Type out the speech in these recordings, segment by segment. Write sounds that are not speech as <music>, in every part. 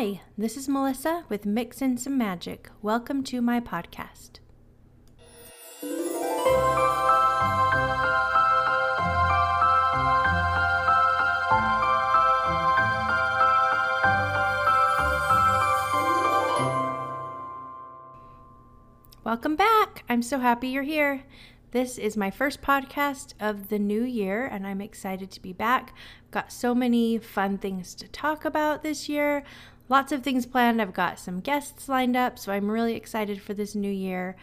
Hi, this is Melissa with Mix Some Magic. Welcome to my podcast. Welcome back. I'm so happy you're here. This is my first podcast of the new year, and I'm excited to be back. Got so many fun things to talk about this year. Lots of things planned. I've got some guests lined up, so I'm really excited for this new year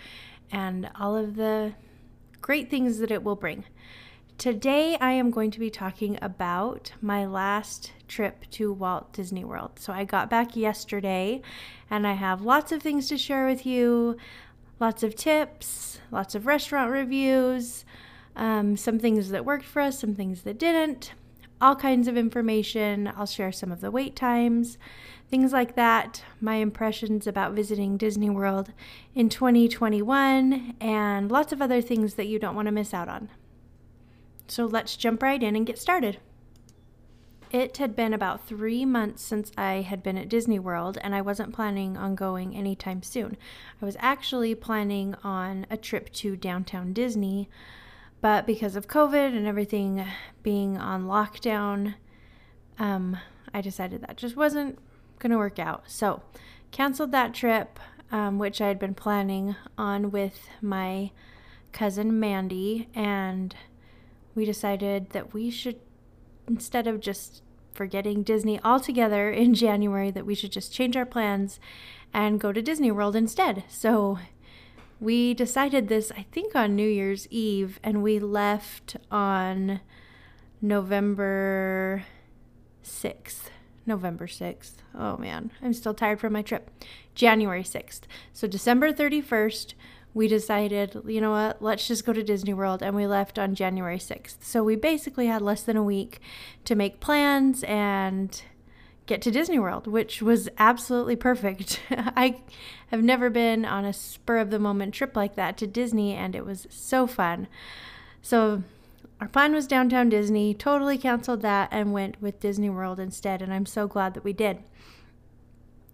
and all of the great things that it will bring. Today, I am going to be talking about my last trip to Walt Disney World. So, I got back yesterday and I have lots of things to share with you lots of tips, lots of restaurant reviews, um, some things that worked for us, some things that didn't, all kinds of information. I'll share some of the wait times, things like that, my impressions about visiting Disney World in 2021, and lots of other things that you don't want to miss out on. So let's jump right in and get started. It had been about three months since I had been at Disney World, and I wasn't planning on going anytime soon. I was actually planning on a trip to downtown Disney, but because of COVID and everything being on lockdown, um, I decided that just wasn't going to work out. So, canceled that trip, um, which I had been planning on with my cousin Mandy, and we decided that we should, instead of just forgetting Disney altogether in <laughs> January that we should just change our plans and go to Disney World instead. So we decided this, I think, on New Year's Eve, and we left on November 6th. November 6th. Oh man, I'm still tired from my trip. January 6th. So December 31st, we decided, you know what, let's just go to Disney World. And we left on January 6th. So we basically had less than a week to make plans and get to Disney World, which was absolutely perfect. <laughs> I have never been on a spur of the moment trip like that to Disney, and it was so fun. So our plan was downtown Disney, totally canceled that and went with Disney World instead. And I'm so glad that we did.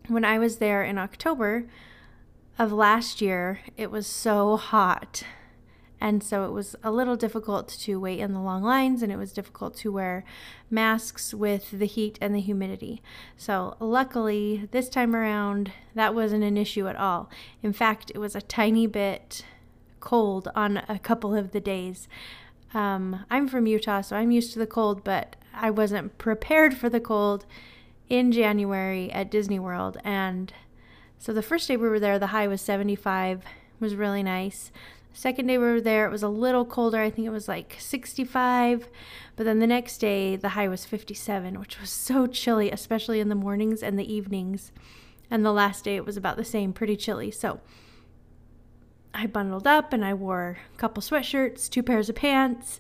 When I was there in October, of last year, it was so hot. And so it was a little difficult to wait in the long lines, and it was difficult to wear masks with the heat and the humidity. So, luckily, this time around, that wasn't an issue at all. In fact, it was a tiny bit cold on a couple of the days. Um, I'm from Utah, so I'm used to the cold, but I wasn't prepared for the cold in January at Disney World. And so the first day we were there, the high was 75, was really nice. Second day we were there, it was a little colder. I think it was like 65. But then the next day, the high was 57, which was so chilly, especially in the mornings and the evenings. And the last day, it was about the same, pretty chilly. So I bundled up and I wore a couple sweatshirts, two pairs of pants,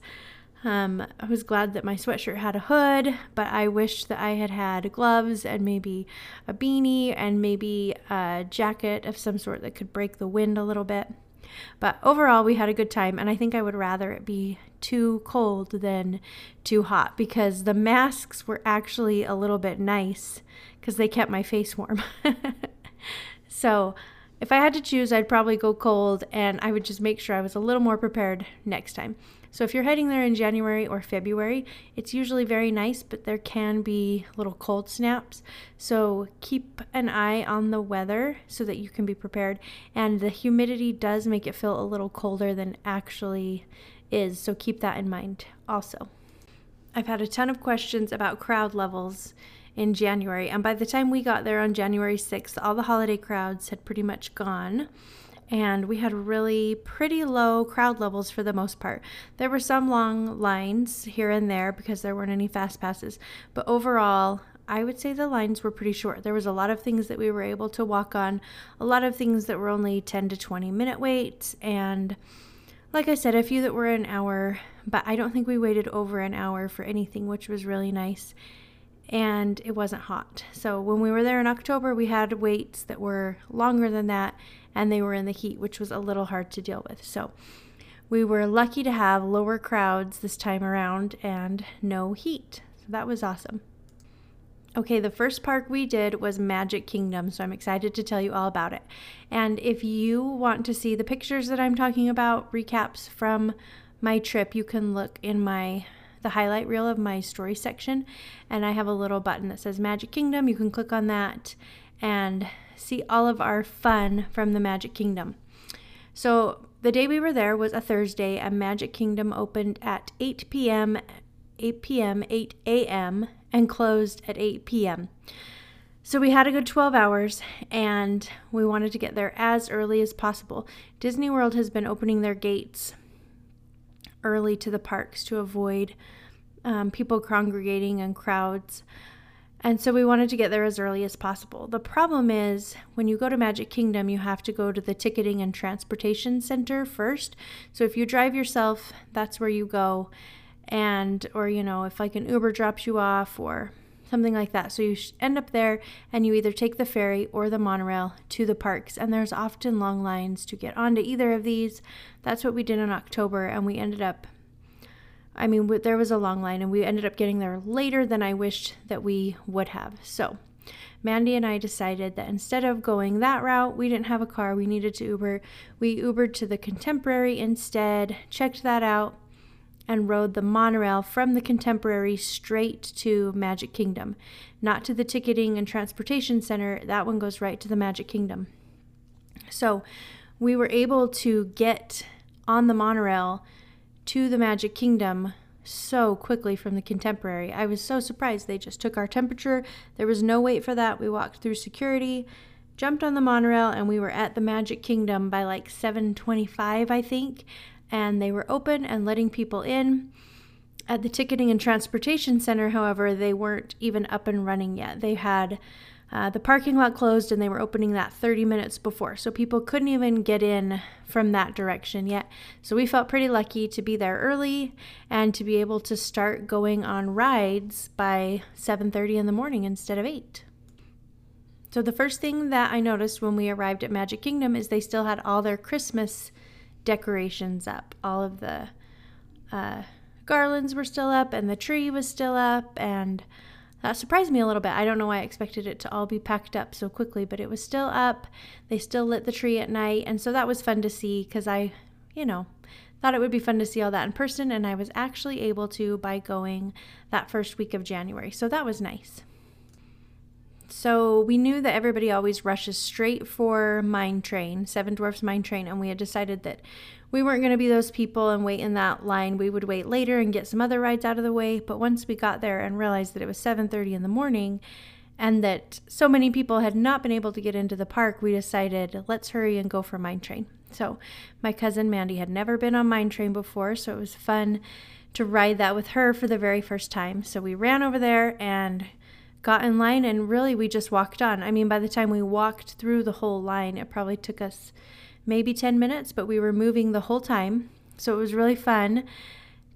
um, I was glad that my sweatshirt had a hood, but I wished that I had had gloves and maybe a beanie and maybe a jacket of some sort that could break the wind a little bit. But overall, we had a good time, and I think I would rather it be too cold than too hot because the masks were actually a little bit nice because they kept my face warm. <laughs> so, if I had to choose, I'd probably go cold and I would just make sure I was a little more prepared next time. So if you're heading there in January or February, it's usually very nice, but there can be little cold snaps. So keep an eye on the weather so that you can be prepared. And the humidity does make it feel a little colder than actually is. So keep that in mind also. I've had a ton of questions about crowd levels in January, and by the time we got there on January 6th, all the holiday crowds had pretty much gone and we had really pretty low crowd levels for the most part. There were some long lines here and there because there weren't any fast passes, but overall, I would say the lines were pretty short. There was a lot of things that we were able to walk on, a lot of things that were only 10 to 20 minute waits, and like I said, a few that were an hour, but I don't think we waited over an hour for anything, which was really nice. And it wasn't hot. So when we were there in October, we had waits that were longer than that and they were in the heat, which was a little hard to deal with. So we were lucky to have lower crowds this time around and no heat. So that was awesome. Okay, the first park we did was Magic Kingdom, so I'm excited to tell you all about it. And if you want to see the pictures that I'm talking about, recaps from my trip, you can look in my the highlight reel of my story section and I have a little button that says Magic Kingdom. You can click on that and see all of our fun from the Magic Kingdom. So, the day we were there was a Thursday, and Magic Kingdom opened at 8 p.m., 8 p.m., 8 a.m., and closed at 8 p.m. So we had a good 12 hours and we wanted to get there as early as possible. Disney World has been opening their gates early to the parks to avoid um, people congregating and crowds. And so we wanted to get there as early as possible. The problem is when you go to Magic Kingdom, you have to go to the ticketing and transportation center first. So if you drive yourself, that's where you go and or you know if like an uber drops you off or something like that. So you end up there and you either take the ferry or the monorail to the parks. And there's often long lines to get onto either of these. That's what we did in october and we ended up i mean there was a long line and we ended up getting there later than i wished that we would have. So Mandy and I decided that instead of going that route, we didn't have a car, we needed to Uber. We Ubered to the Contemporary instead, checked that out, and rode the monorail from the Contemporary straight to Magic Kingdom. Not to the ticketing and transportation center, that one goes right to the Magic Kingdom. So we were able to get on the monorail to the Magic Kingdom so quickly from the contemporary. I was so surprised. They just took our temperature. There was no wait for that. We walked through security, jumped on the monorail, and we were at the Magic Kingdom by like 7:25, I think and they were open and letting people in. At the Ticketing and Transportation Center, however, they weren't even up and running yet. They had uh, the parking lot closed and they were opening that 30 minutes before. So people couldn't even get in from that direction yet. So we felt pretty lucky to be there early and to be able to start going on rides by 7:30 in the morning instead of 8. So the first thing that I noticed when we arrived at Magic Kingdom is they still had all their Christmas decorations up. All of the uh, garlands were still up, and the tree was still up, and that surprised me a little bit. I don't know why I expected it to all be packed up so quickly, but it was still up. They still lit the tree at night, and so that was fun to see because I, you know, thought it would be fun to see all that in person, and I was actually able to by going that first week of January. So that was nice. So we knew that everybody always rushes straight for Mine Train, Seven Dwarfs Mine Train, and we had decided that we weren't going to be those people and wait in that line. We would wait later and get some other rides out of the way. But once we got there and realized that it was 7:30 in the morning and that so many people had not been able to get into the park, we decided let's hurry and go for Mine Train. So my cousin Mandy had never been on Mine Train before, so it was fun to ride that with her for the very first time. So we ran over there and got in line and really we just walked on. I mean, by the time we walked through the whole line, it probably took us maybe 10 minutes, but we were moving the whole time. So it was really fun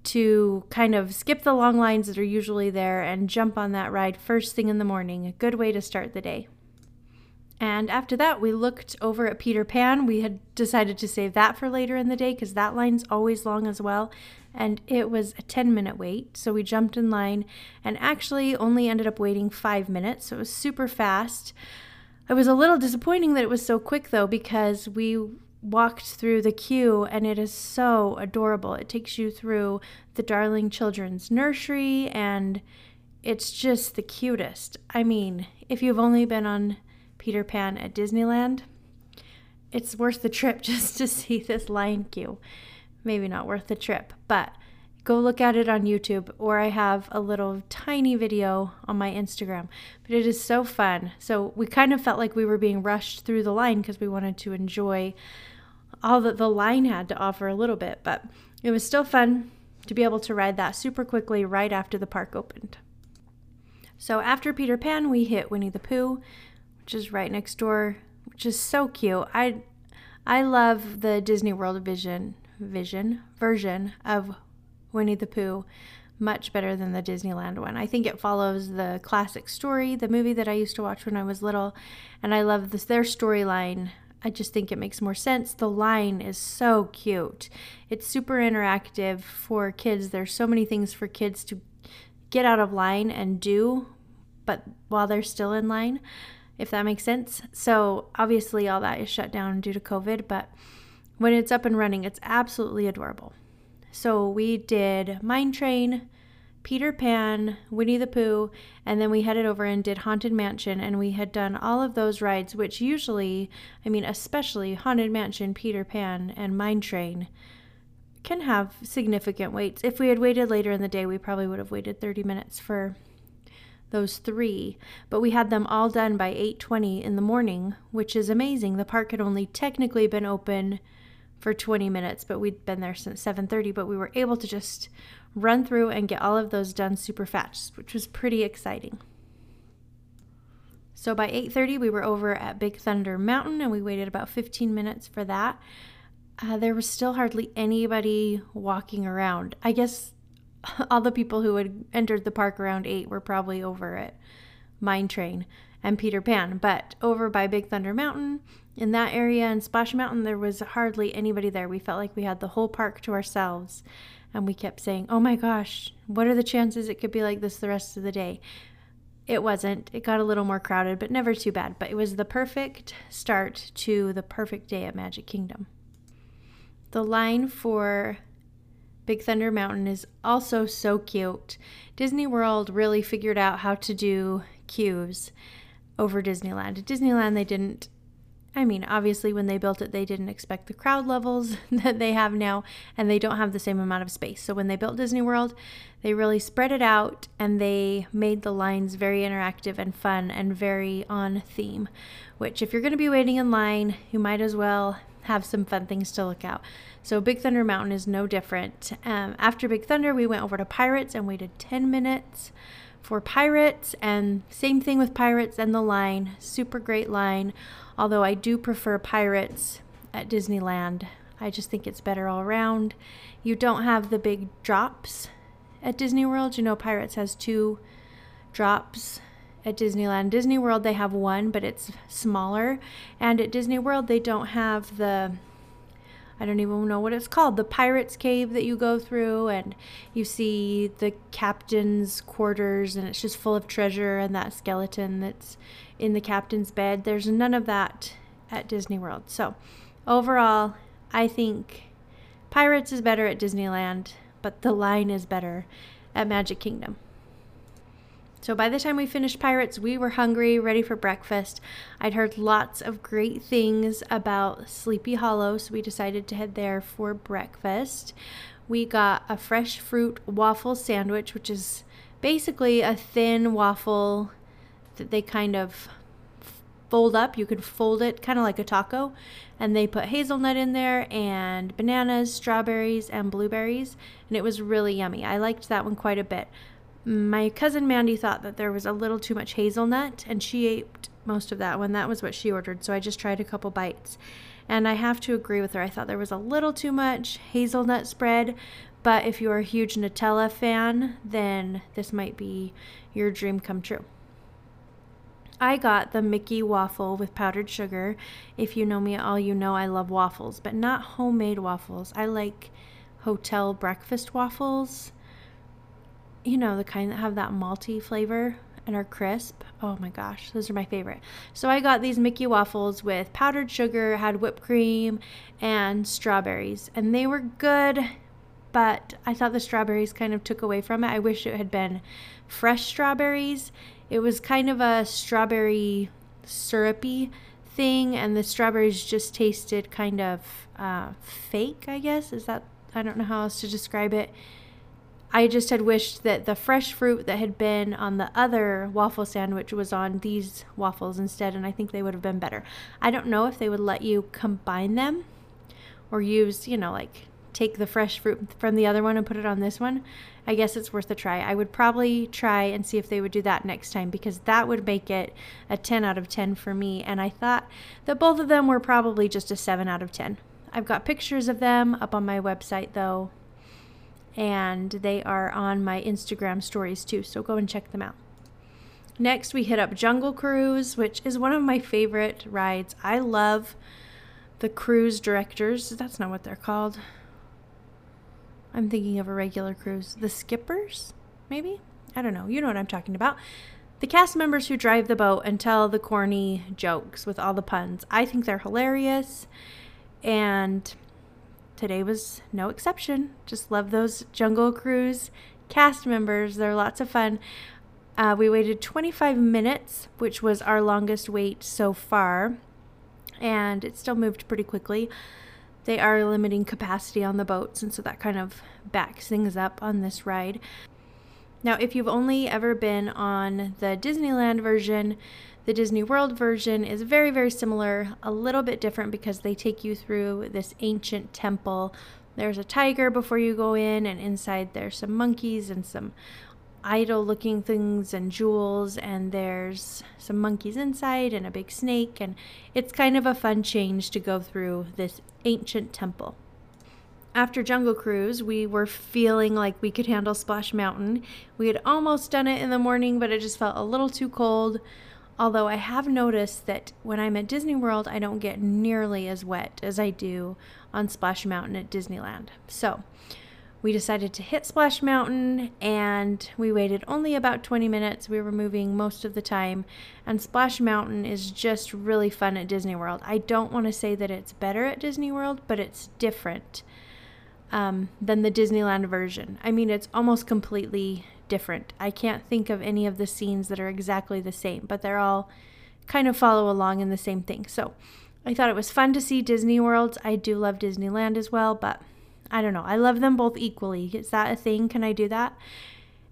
to kind of skip the long lines that are usually there and jump on that ride first thing in the morning. A good way to start the day. And after that, we looked over at Peter Pan. We had decided to save that for later in the day because that line's always long as well and it was a 10 minute wait. So we jumped in line and actually only ended up waiting five minutes. So it was super fast. It was a little disappointing that it was so quick though, because we walked through the queue and it is so adorable. It takes you through the Darling Children's Nursery and it's just the cutest. I mean, if you've only been on Peter Pan at Disneyland, it's worth the trip <laughs> just to see this line queue maybe not worth the trip, but go look at it on YouTube or I have a little tiny video on my Instagram. But it is so fun. So we kind of felt like we were being rushed through the line because we wanted to enjoy all that the line had to offer a little bit, but it was still fun to be able to ride that super quickly right after the park opened. So after Peter Pan, we hit Winnie the Pooh, which is right next door, which is so cute. I I love the Disney World Vision vision version of Winnie the Pooh much better than the Disneyland one. I think it follows the classic story, the movie that I used to watch when I was little, and I love this their storyline. I just think it makes more sense. The line is so cute. It's super interactive for kids. There's so many things for kids to get out of line and do but while they're still in line, if that makes sense. So obviously, all that is shut down due to COVID, but when it's up and running, it's absolutely adorable. So we did Mine Train, Peter Pan, Winnie the Pooh, and then we headed over and did Haunted Mansion. And we had done all of those rides, which usually, I mean, especially Haunted Mansion, Peter Pan, and Mine Train can have significant waits. If we had waited later in the day, we probably would have waited 30 minutes for those three, but we had them all done by 8:20 in the morning, which is amazing. The park had only technically been open for 20 minutes, but we'd been there since 7:30, but we were able to just run through and get all of those done super fast, which was pretty exciting. So by 8:30 we were over at Big Thunder Mountain and we waited about 15 minutes for that. Uh, there was still hardly anybody walking around. I guess <laughs> all the people who had entered the park around 8 were probably over at Mine Train and Peter Pan, but over by Big Thunder Mountain in that area and Splash Mountain there was hardly anybody there. We felt like we had the whole park to ourselves and we kept saying, "Oh my gosh, what are the chances it could be like this the rest of the day?" It wasn't. It got a little more crowded, but never too bad. But it was the perfect start to the perfect day at Magic Kingdom. The line for Big Thunder Mountain is also so cute. Disney World really figured out how to do queues over Disneyland. At Disneyland, they didn't. I mean, obviously, when they built it, they didn't expect the crowd levels <laughs> that they have now, and they don't have the same amount of space. So, when they built Disney World, they really spread it out and they made the lines very interactive and fun and very on theme. Which, if you're going to be waiting in line, you might as well have some fun things to look out. So Big Thunder Mountain is no different. Um, after Big Thunder, we went over to Pirates and waited 10 minutes for Pirates, and same thing with Pirates and the line. Super great line, although I do prefer Pirates at Disneyland. I just think it's better all around. You don't have the big drops at Disney World. You know, Pirates has two drops at Disneyland. Disney World, they have one, but it's smaller. And at Disney World, they don't have the I don't even know what it's called, the pirate's cave that you go through, and you see the captain's quarters, and it's just full of treasure and that skeleton that's in the captain's bed. There's none of that at Disney World. So, overall, I think Pirates is better at Disneyland, but the line is better at Magic Kingdom. So by the time we finished Pirates, we were hungry, ready for breakfast. I'd heard lots of great things about Sleepy Hollow, so we decided to head there for breakfast. We got a fresh fruit waffle sandwich, which is basically a thin waffle that they kind of fold up. You could fold it kind of like a taco. And they put hazelnut in there and bananas, strawberries, and blueberries. And it was really yummy. I liked that one quite a bit. My cousin Mandy thought that there was a little too much hazelnut, and she ate most of that one. That was what she ordered, so I just tried a couple bites. And I have to agree with her. I thought there was a little too much hazelnut spread, but if you're a huge Nutella fan, then this might be your dream come true. I got the Mickey waffle with powdered sugar. If you know me at all, you know I love waffles, but not homemade waffles. I like hotel breakfast waffles you know, the kind that have that malty flavor and are crisp. Oh my gosh, those are my favorite. So I got these Mickey waffles with powdered sugar, had whipped cream, and strawberries, and they were good, but I thought the strawberries kind of took away from it. I wish it had been fresh strawberries. It was kind of a strawberry syrupy thing, and the strawberries just tasted kind of uh, fake, I guess. Is that, I don't know how else to describe it. I just had wished that the fresh fruit that had been on the other waffle sandwich was on these waffles instead, and I think they would have been better. I don't know if they would let you combine them or use, you know, like take the fresh fruit from the other one and put it on this one. I guess it's worth a try. I would probably try and see if they would do that next time because that would make it a 10 out of 10 for me. And I thought that both of them were probably just a 7 out of 10. I've got pictures of them up on my website though and they are on my Instagram stories too, so go and check them out. Next, we hit up Jungle Cruise, which is one of my favorite rides. I love the cruise directors. That's not what they're called. I'm thinking of a regular cruise. The skippers, maybe? I don't know. You know what I'm talking about. the cast members who drive the boat and tell the corny jokes with all the puns. I think they're hilarious. And today was no exception. Just love those Jungle Cruise cast members. They're lots of fun. Uh, we waited 25 minutes, which was our longest wait so far, and it still moved pretty quickly. They are limiting capacity on the boats, and so that kind of backs things up on this ride. Now, if you've only ever been on the Disneyland version, the Disney World version is very, very similar, a little bit different because they take you through this ancient temple. There's a tiger before you go in, and inside there's some monkeys and some idol looking things and jewels, and there's some monkeys inside and a big snake, and it's kind of a fun change to go through this ancient temple. After Jungle Cruise, we were feeling like we could handle Splash Mountain. We had almost done it in the morning, but it just felt a little too cold. Although I have noticed that when I'm at Disney World, I don't get nearly as wet as I do on Splash Mountain at Disneyland. So, we decided to hit Splash Mountain and we waited only about 20 minutes. We were moving most of the time, and Splash Mountain is just really fun at Disney World. I don't want to say that it's better at Disney World, but it's different um, than the Disneyland version. I mean, it's almost completely different. I can't think of any of the scenes that are exactly the same, but they're all kind of follow along in the same thing. So I thought it was fun to see Disney Worlds. I do love Disneyland as well, but I don't know. I love them both equally. Is that a thing? Can I do that?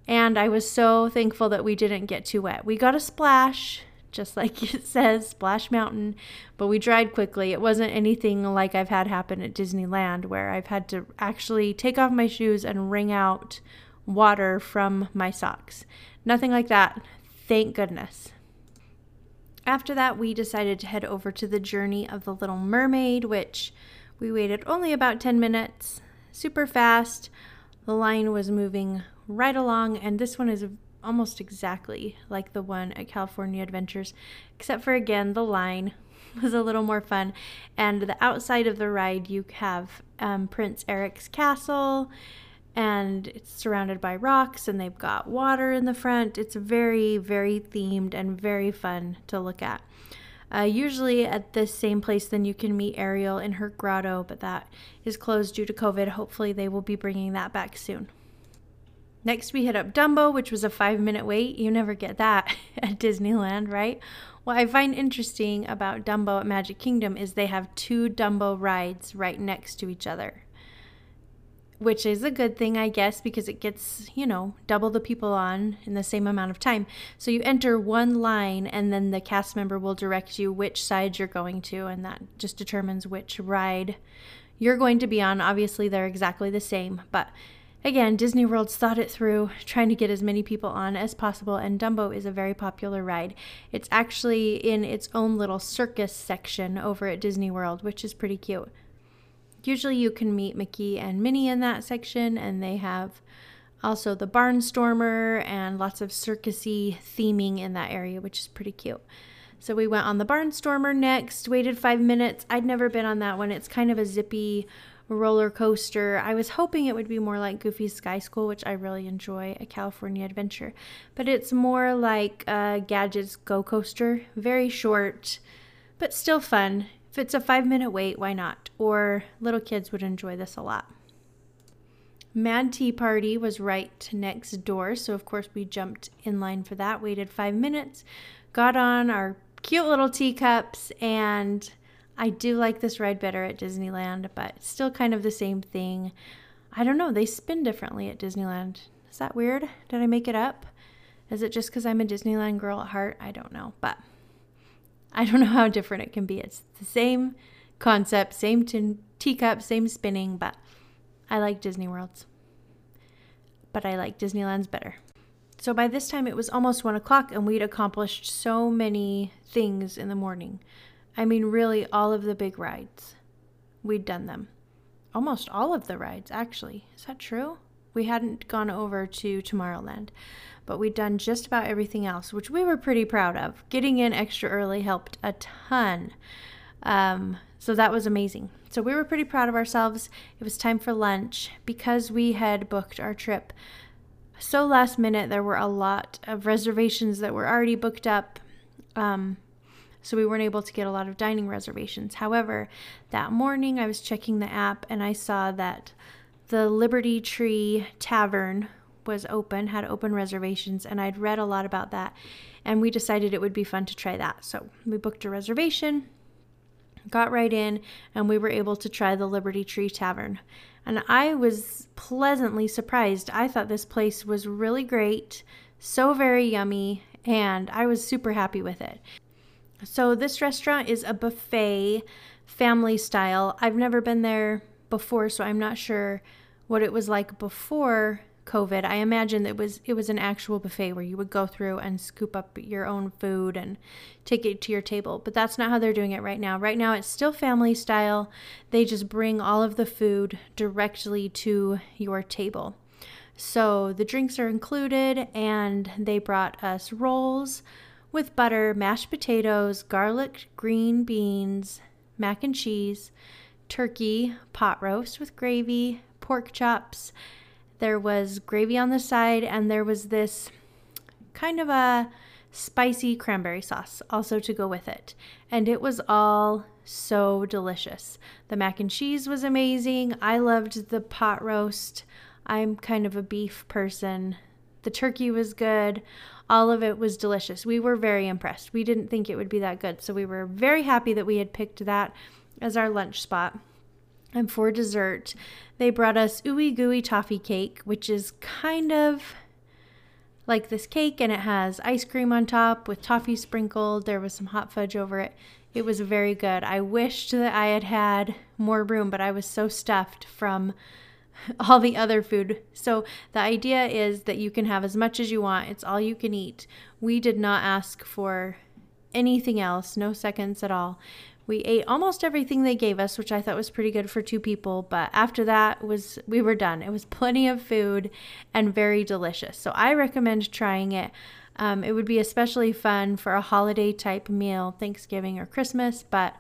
And I was so thankful that we didn't get too wet. We got a splash, just like <laughs> it says, Splash Mountain, but we dried quickly. It wasn't anything like I've had happen at Disneyland where I've had to actually take off my shoes and wring out water from my socks. Nothing like that. Thank goodness. After that, we decided to head over to the Journey of the Little Mermaid, which we waited only about 10 minutes super fast. The line was moving right along, and this one is almost exactly like the one at California Adventures, except for again, the line <laughs> was a little more fun. And the outside of the ride, you have um, Prince Eric's castle, and it's surrounded by rocks, and they've got water in the front. It's very, very themed and very fun to look at. Uh, usually at the same place, then you can meet Ariel in her grotto, but that is closed due to COVID. Hopefully, they will be bringing that back soon. Next, we hit up Dumbo, which was a five minute wait. You never get that <laughs> at Disneyland, right? What I find interesting about Dumbo at Magic Kingdom is they have two Dumbo rides right next to each other which is a good thing, I guess, because it gets, you know, double the people on in the same amount of time. So you enter one line, and then the cast member will direct you which side you're going to, and that just determines which ride you're going to be on. Obviously, they're exactly the same, but again, Disney World's thought it through, trying to get as many people on as possible, and Dumbo is a very popular ride. It's actually in its own little circus section over at Disney World, which is pretty cute. Usually you can meet Mickey and Minnie in that section, and they have also the Barnstormer and lots of circusy theming in that area, which is pretty cute. So we went on the Barnstormer next, waited five minutes. I'd never been on that one. It's kind of a zippy roller coaster. I was hoping it would be more like Goofy's Sky School, which I really enjoy, a California adventure. But it's more like uh, Gadget's Go Coaster, very short, but still fun. If it's a five minute wait, why not? Or little kids would enjoy this a lot. Mad Tea Party was right next door, so of course we jumped in line for that, waited five minutes, got on our cute little teacups, and I do like this ride better at Disneyland, but still kind of the same thing. I don't know, they spin differently at Disneyland. Is that weird? Did I make it up? Is it just because I'm a Disneyland girl at heart? I don't know, but I don't know how different it can be. It's the same concept, same tin- teacup, same spinning, but I like Disney Worlds. But I like Disneyland's better. So by this time, it was almost one o'clock, and we'd accomplished so many things in the morning. I mean, really, all of the big rides. We'd done them. Almost all of the rides, actually. Is that true? We hadn't gone over to Tomorrowland but we'd done just about everything else, which we were pretty proud of. Getting in extra early helped a ton. Um, so that was amazing. So we were pretty proud of ourselves. It was time for lunch because we had booked our trip so last minute. There were a lot of reservations that were already booked up. Um, so we weren't able to get a lot of dining reservations. However, that morning I was checking the app and I saw that the Liberty Tree Tavern was open, had open reservations, and I'd read a lot about that. And we decided it would be fun to try that. So we booked a reservation, got right in, and we were able to try the Liberty Tree Tavern. And I was pleasantly surprised. I thought this place was really great, so very yummy, and I was super happy with it. So, this restaurant is a buffet, family style. I've never been there before, so I'm not sure what it was like before COVID. I imagine it was it was an actual buffet where you would go through and scoop up your own food and take it to your table. But that's not how they're doing it right now. Right now it's still family style. They just bring all of the food directly to your table. So the drinks are included and they brought us rolls with butter, mashed potatoes, garlic, green beans, mac and cheese, turkey, pot roast with gravy, pork chops. There was gravy on the side, and there was this kind of a spicy cranberry sauce also to go with it. And it was all so delicious. The mac and cheese was amazing. I loved the pot roast. I'm kind of a beef person. The turkey was good. All of it was delicious. We were very impressed. We didn't think it would be that good. So we were very happy that we had picked that as our lunch spot. And for dessert, they brought us ooey gooey toffee cake, which is kind of like this cake and it has ice cream on top with toffee sprinkled. There was some hot fudge over it. It was very good. I wished that I had had more room, but I was so stuffed from <laughs> all the other food. So the idea is that you can have as much as you want. It's all you can eat. We did not ask for anything else, no seconds at all. We ate almost everything they gave us, which I thought was pretty good for two people, but after that was we were done. It was plenty of food and very delicious. So I recommend trying it. Um, it would be especially fun for a holiday type meal, Thanksgiving or Christmas, but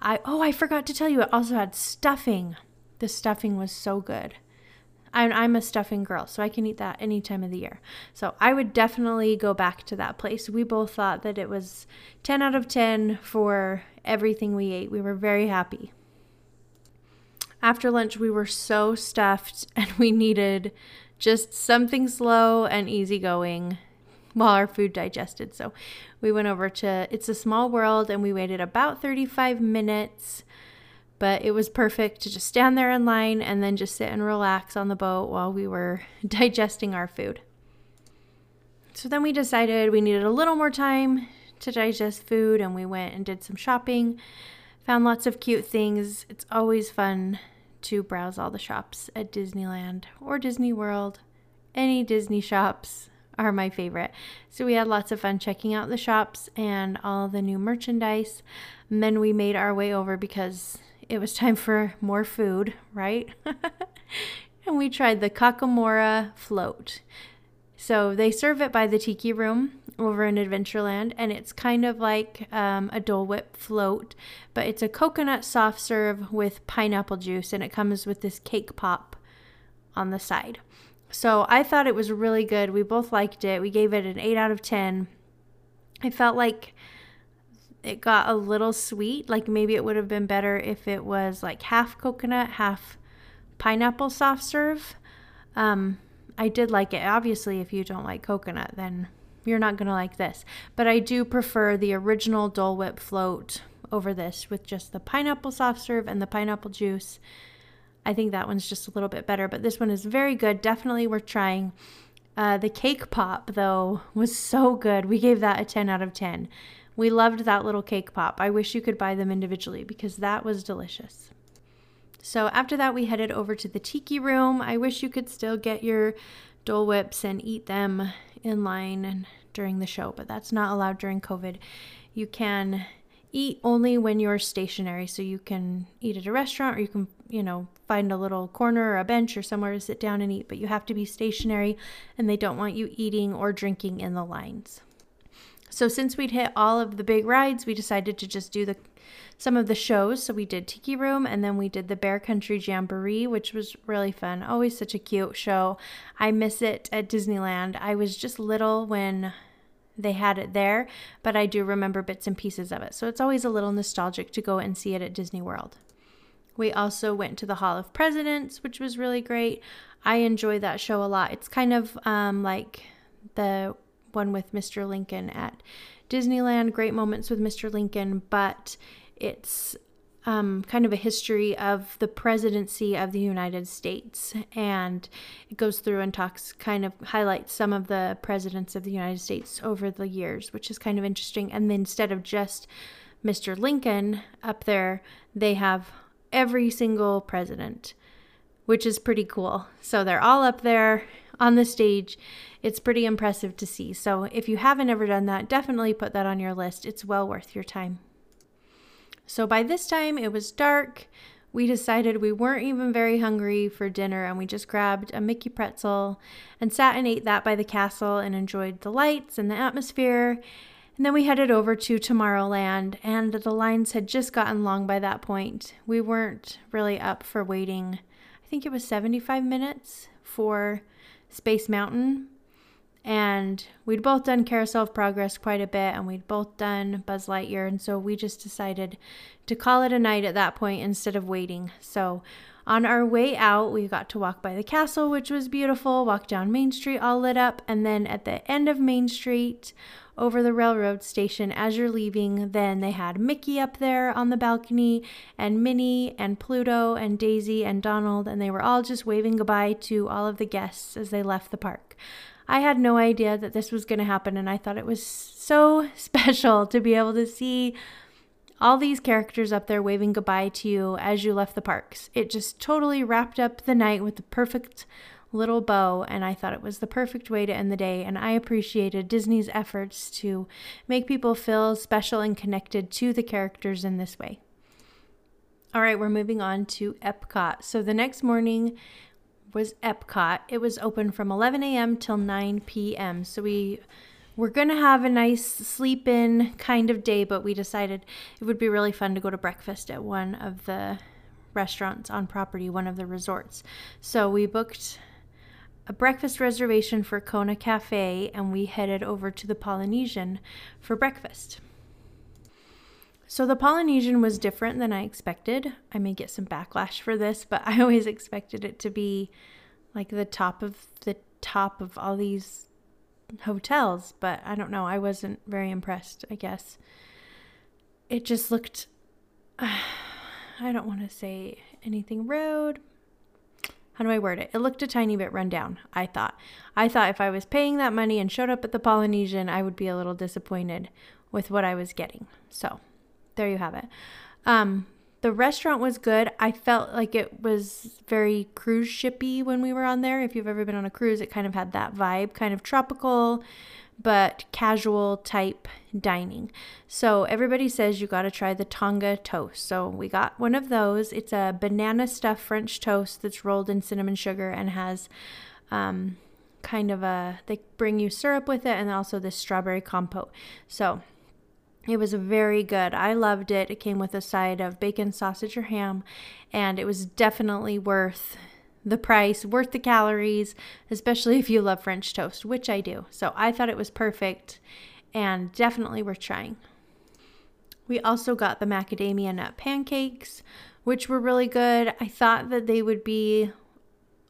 I oh, I forgot to tell you it also had stuffing. The stuffing was so good. I'm, I'm a stuffing girl, so I can eat that any time of the year. So I would definitely go back to that place. We both thought that it was 10 out of 10 for everything we ate. We were very happy. After lunch, we were so stuffed <laughs> and we needed just something slow and easygoing while our food digested. So we went over to It's a Small World and we waited about 35 minutes but it was perfect to just stand there in line and then just sit and relax on the boat while we were <laughs> digesting our food. So then we decided we needed a little more time to digest food and we went and did some shopping. Found lots of cute things. It's always fun to browse all the shops at Disneyland or Disney World. Any Disney shops are my favorite. So we had lots of fun checking out the shops and all the new merchandise. And then we made our way over because it was time for more food, right? <laughs> and we tried the Kakamora float. So they serve it by the tiki room over in Adventureland, and it's kind of like um, a Dole Whip float, but it's a coconut soft serve with pineapple juice, and it comes with this cake pop on the side. So I thought it was really good. We both liked it. We gave it an 8 out of 10. I felt like it got a little sweet. Like maybe it would have been better if it was like half coconut, half pineapple soft serve. Um, I did like it. Obviously, if you don't like coconut, then you're not going to like this. But I do prefer the original Dole Whip float over this with just the pineapple soft serve and the pineapple juice. I think that one's just a little bit better, but this one is very good. Definitely worth trying. Uh, the cake pop, though, was so good. We gave that a 10 out of 10. We loved that little cake pop. I wish you could buy them individually because that was delicious. So after that, we headed over to the tiki room. I wish you could still get your Dole Whips and eat them in line during the show, but that's not allowed during COVID. You can eat only when you're stationary, so you can eat at a restaurant or you can, you know, find a little corner or a bench or somewhere to sit down and eat, but you have to be stationary and they don't want you eating or drinking in the lines. So since we'd hit all of the big rides, we decided to just do the some of the shows. So we did Tiki Room and then we did the Bear Country Jamboree, which was really fun. Always such a cute show. I miss it at Disneyland. I was just little when they had it there, but I do remember bits and pieces of it. So it's always a little nostalgic to go and see it at Disney World. We also went to the Hall of Presidents, which was really great. I enjoy that show a lot. It's kind of um, like the one with Mr. Lincoln at Disneyland, Great Moments with Mr. Lincoln, but it's um, kind of a history of the presidency of the United States. And it goes through and talks, kind of highlights some of the presidents of the United States over the years, which is kind of interesting. And then instead of just Mr. Lincoln up there, they have every single president, which is pretty cool. So they're all up there on the stage. It's pretty impressive to see. So if you haven't ever done that, definitely put that on your list. It's well worth your time. So by this time, it was dark. We decided we weren't even very hungry for dinner and we just grabbed a Mickey pretzel and sat and ate that by the castle and enjoyed the lights and the atmosphere. And then we headed over to Tomorrowland, and the lines had just gotten long by that point. We weren't really up for waiting, I think it was 75 minutes for Space Mountain, and we'd both done Carousel of Progress quite a bit, and we'd both done Buzz Lightyear. And so we just decided to call it a night at that point instead of waiting. So on our way out, we got to walk by the castle, which was beautiful, walk down Main Street all lit up. And then at the end of Main Street, over the railroad station as you're leaving. Then they had Mickey up there on the balcony, and Minnie, and Pluto, and Daisy, and Donald, and they were all just waving goodbye to all of the guests as they left the park. I had no idea that this was going to happen, and I thought it was so <laughs> special to be able to see all these characters up there waving goodbye to you as you left the parks. It just totally wrapped up the night with the perfect little bow, and I thought it was the perfect way to end the day. And I appreciated Disney's efforts to make people feel special and connected to the characters in this way. All right, we're moving on to Epcot. So the next morning, was Epcot. It was open from 11 a.m. till 9 p.m. So we were going to have a nice sleep in kind of day, but we decided it would be really fun to go to breakfast at one of the restaurants on property, one of the resorts. So we booked a breakfast reservation for Kona Cafe and we headed over to the Polynesian for breakfast. So the Polynesian was different than I expected. I may get some backlash for this, but <laughs> I always expected it to be like the top of the top of all these hotels, but I don't know. I wasn't very impressed, I guess. It just looked uh, <sighs> I don't want to say anything rude. How do I word it? It looked a tiny bit run down, I thought. I thought if I was paying that money and showed up at the Polynesian, I would be a little disappointed with what I was getting. So, there you have it. Um, the restaurant was good. I felt like it was very cruise shippy when we were on there. If you've ever been on a cruise, it kind of had that vibe, kind of tropical, but casual type dining. So everybody says you got to try the Tonga toast. So we got one of those. It's a banana stuffed French toast that's rolled in cinnamon sugar and has um, kind of a, they bring you syrup with it and also this strawberry compote. So it was very good. I loved it. It came with a side of bacon, sausage, or ham, and it was definitely worth the price, worth the calories, especially if you love French toast, which I do. So I thought it was perfect and definitely worth trying. We also got the macadamia nut pancakes, which were really good. I thought that they would be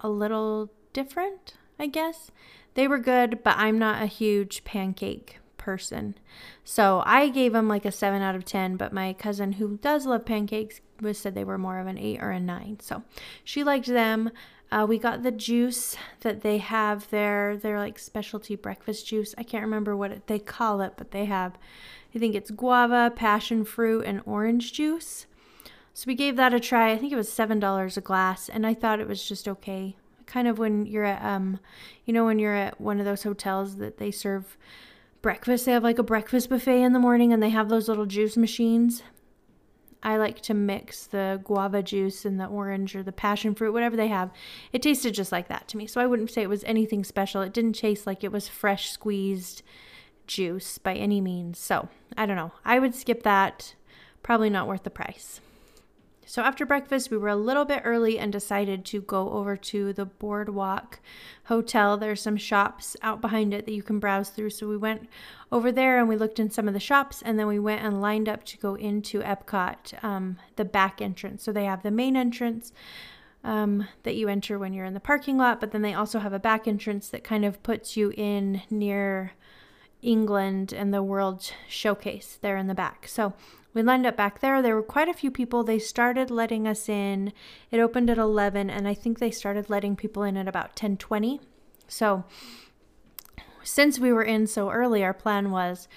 a little different, I guess. They were good, but I'm not a huge pancake person. So I gave them like a 7 out of 10, but my cousin who does love pancakes was said they were more of an 8 or a 9. So she liked them. Uh, we got the juice that they have there. They're like specialty breakfast juice. I can't remember what it, they call it, but they have, I think it's guava, passion fruit, and orange juice. So we gave that a try. I think it was $7 a glass, and I thought it was just okay. Kind of when you're at, um, you know, when you're at one of those hotels that they serve breakfast. They have like a breakfast buffet in the morning and they have those little juice machines. I like to mix the guava juice and the orange or the passion fruit, whatever they have. It tasted just like that to me. So I wouldn't say it was anything special. It didn't taste like it was fresh squeezed juice by any means. So I don't know. I would skip that. Probably not worth the price. So after breakfast, we were a little bit early and decided to go over to the Boardwalk Hotel. There's some shops out behind it that you can browse through. So we went over there and we looked in some of the shops, and then we went and lined up to go into Epcot, um, the back entrance. So they have the main entrance. Um, that you enter when you're in the parking lot, but then they also have a back entrance that kind of puts you in near England and the World Showcase there in the back. So we lined up back there. There were quite a few people. They started letting us in. It opened at 11 and I think they started letting people in at about 10:20. So since we were in so early, our plan was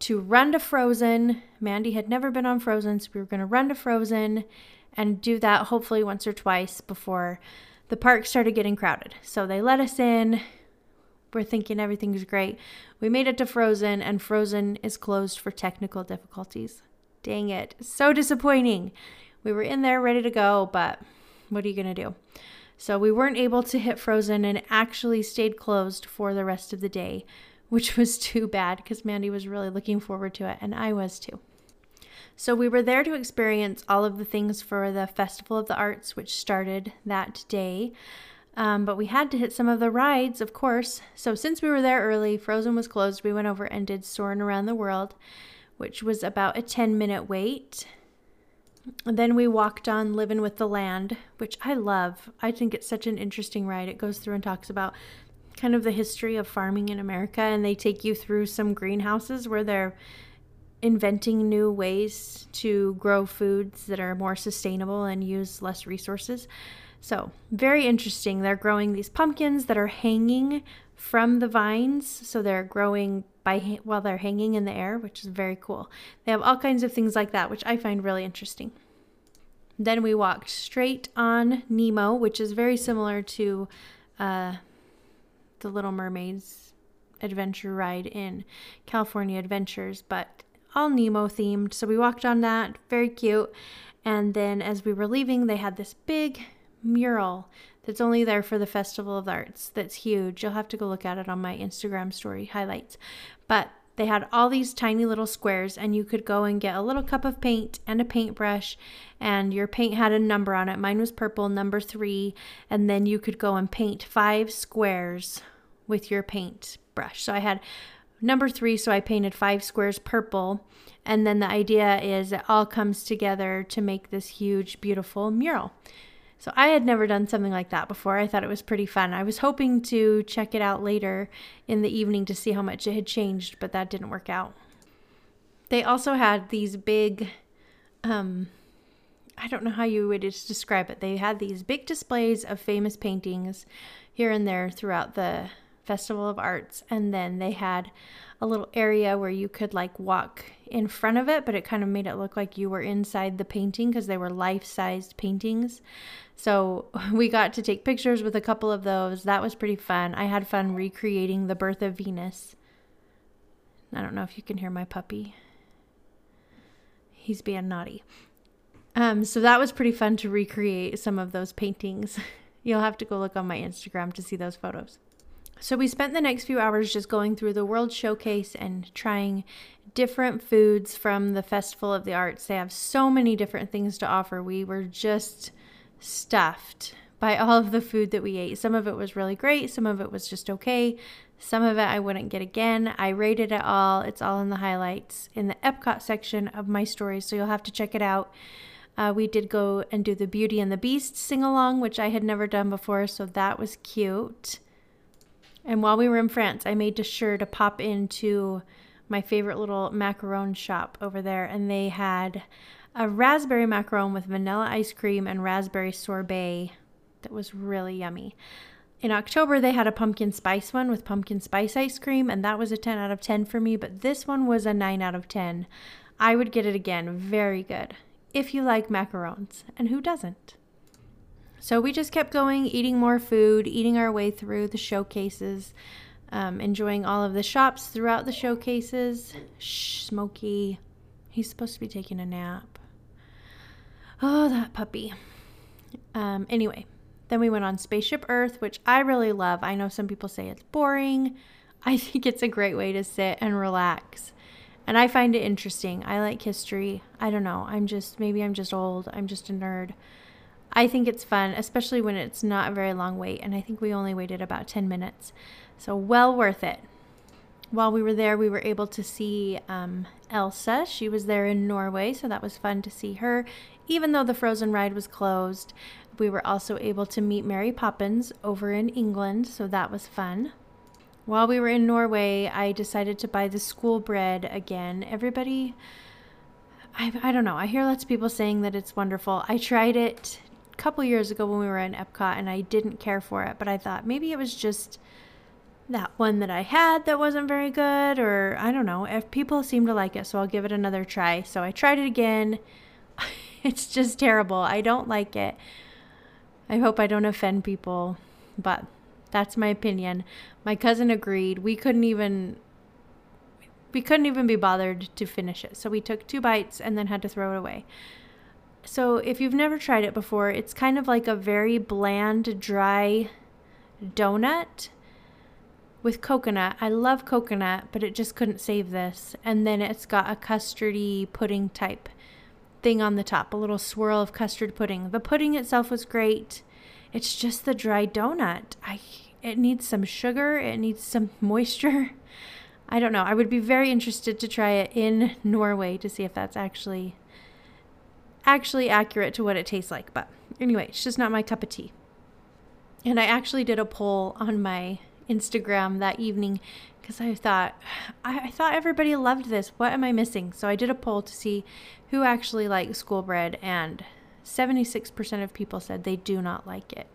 to run to Frozen. Mandy had never been on Frozen, so we were going to run to Frozen and do that hopefully once or twice before the park started getting crowded. So they let us in. We're thinking everything's great. We made it to Frozen, and Frozen is closed for technical difficulties. Dang it. So disappointing. We were in there ready to go, but what are you going to do? So we weren't able to hit Frozen and actually stayed closed for the rest of the day, which <laughs> was too bad because Mandy was really looking forward to it, and I was too. So we were there to experience all of the things for the Festival of the Arts, which started that day. Um, but we had to hit some of the rides, of course. So since we were there early, Frozen was closed. We went over and did Soarin' Around the World which was about a 10 minute wait. And then we walked on Living with the Land, which I love. I think it's such an interesting ride. It goes through and talks about kind of the history of farming in America, and they take you through some greenhouses where they're inventing new ways to grow foods that are more sustainable and use less resources. So, very interesting. They're growing these pumpkins that are hanging from the vines, so they're growing by while they're hanging in the air, which is very cool. They have all kinds of things like that, which I find really interesting. Then we walked straight on Nemo, which is very similar to uh, the Little Mermaids adventure ride in California Adventures, but all Nemo themed. So we walked on that, very cute. And then as we were leaving, they had this big mural that's only there for the Festival of Arts. That's huge. You'll have to go look at it on my Instagram story highlights. But they had all these tiny little squares, and you could go and get a little cup of paint and a paintbrush, and your paint had a number on it. Mine was purple, number three, and then you could go and paint five squares with your paint brush. So I had number three, so I painted five squares purple. And then the idea is it all comes together to make this huge, beautiful mural. So I had never done something like that before. I thought it was pretty fun. I was hoping to check it out later in the evening to see how much it had changed, but that didn't work out. They also had these big um I don't know how you would describe it. They had these big displays of famous paintings here and there throughout the Festival of Arts and then they had a little area where you could like walk in front of it, but it kind of made it look like you were inside the painting because they were life sized paintings. So <laughs> we got to take pictures with a couple of those. That was pretty fun. I had fun recreating the birth of Venus. I don't know if you can hear my puppy. He's being naughty. Um, so that was pretty fun to recreate some of those paintings. <laughs> You'll have to go look on my Instagram to see those photos. So we spent the next few hours just going through the World Showcase and trying different foods from the Festival of the Arts. They have so many different things to offer. We were just stuffed by all of the food that we ate. Some of it was really great, some of it was just okay. Some of it I wouldn't get again. I rated it all. It's all in the highlights in the Epcot section of my story, so you'll have to check it out. Uh, we did go and do the Beauty and the Beast sing along, which I had never done before, so that was cute. And while we were in France, I made sure to pop into my favorite little macaron shop over there, and they had a raspberry macaron with vanilla ice cream and raspberry sorbet that was really yummy. In October, they had a pumpkin spice one with pumpkin spice ice cream, and that was a 10 out of 10 for me, but this one was a 9 out of 10. I would get it again. Very good. If you like macarons, and who doesn't? So we just kept going, eating more food, eating our way through the showcases, um, enjoying all of the shops throughout the showcases. Shh, Smokey. He's supposed to be taking a nap. Oh, that puppy. Um, anyway, then we went on Spaceship Earth, which I really love. I know some people say it's boring. <laughs> I think it's a great way to sit and relax. And I find it interesting. I like history. I don't know. I'm just, maybe I'm just old. I'm just a nerd. I think it's fun, especially when it's not a very long wait. And I think we only waited about 10 minutes. So, well worth it. While we were there, we were able to see um, Elsa. She was there in Norway, so that was fun to see her. Even though the Frozen ride was closed, we were also able to meet Mary Poppins over in England, so that was fun. While we were in Norway, I decided to buy the school bread again. Everybody, I, I don't know, I hear lots of people saying that it's wonderful. I tried it couple years ago when we were in Epcot and I didn't care for it, but I thought maybe it was just that one that I had that wasn't very good, or I don't know. If people seem to like it, so I'll give it another try. So I tried it again. <laughs> it's just terrible. I don't like it. I hope I don't offend people, but that's my opinion. My cousin agreed. We couldn't even we couldn't even be bothered to finish it. So we took two bites and then had to throw it away. So if you've never tried it before, it's kind of like a very bland, dry donut with coconut. I love coconut, but it just couldn't save this. And then it's got a custardy pudding type thing on the top, a little swirl of custard pudding. The pudding itself was great. It's just the dry donut. I it needs some sugar, it needs some <laughs> moisture. I don't know. I would be very interested to try it in Norway to see if that's actually actually accurate to what it tastes like. But anyway, it's just not my cup of tea. And I actually did a poll on my Instagram that evening because I thought <sighs> I, thought everybody loved this. What am I missing? So I did a poll to see who actually likes school bread, and 76% of people said they do not like it.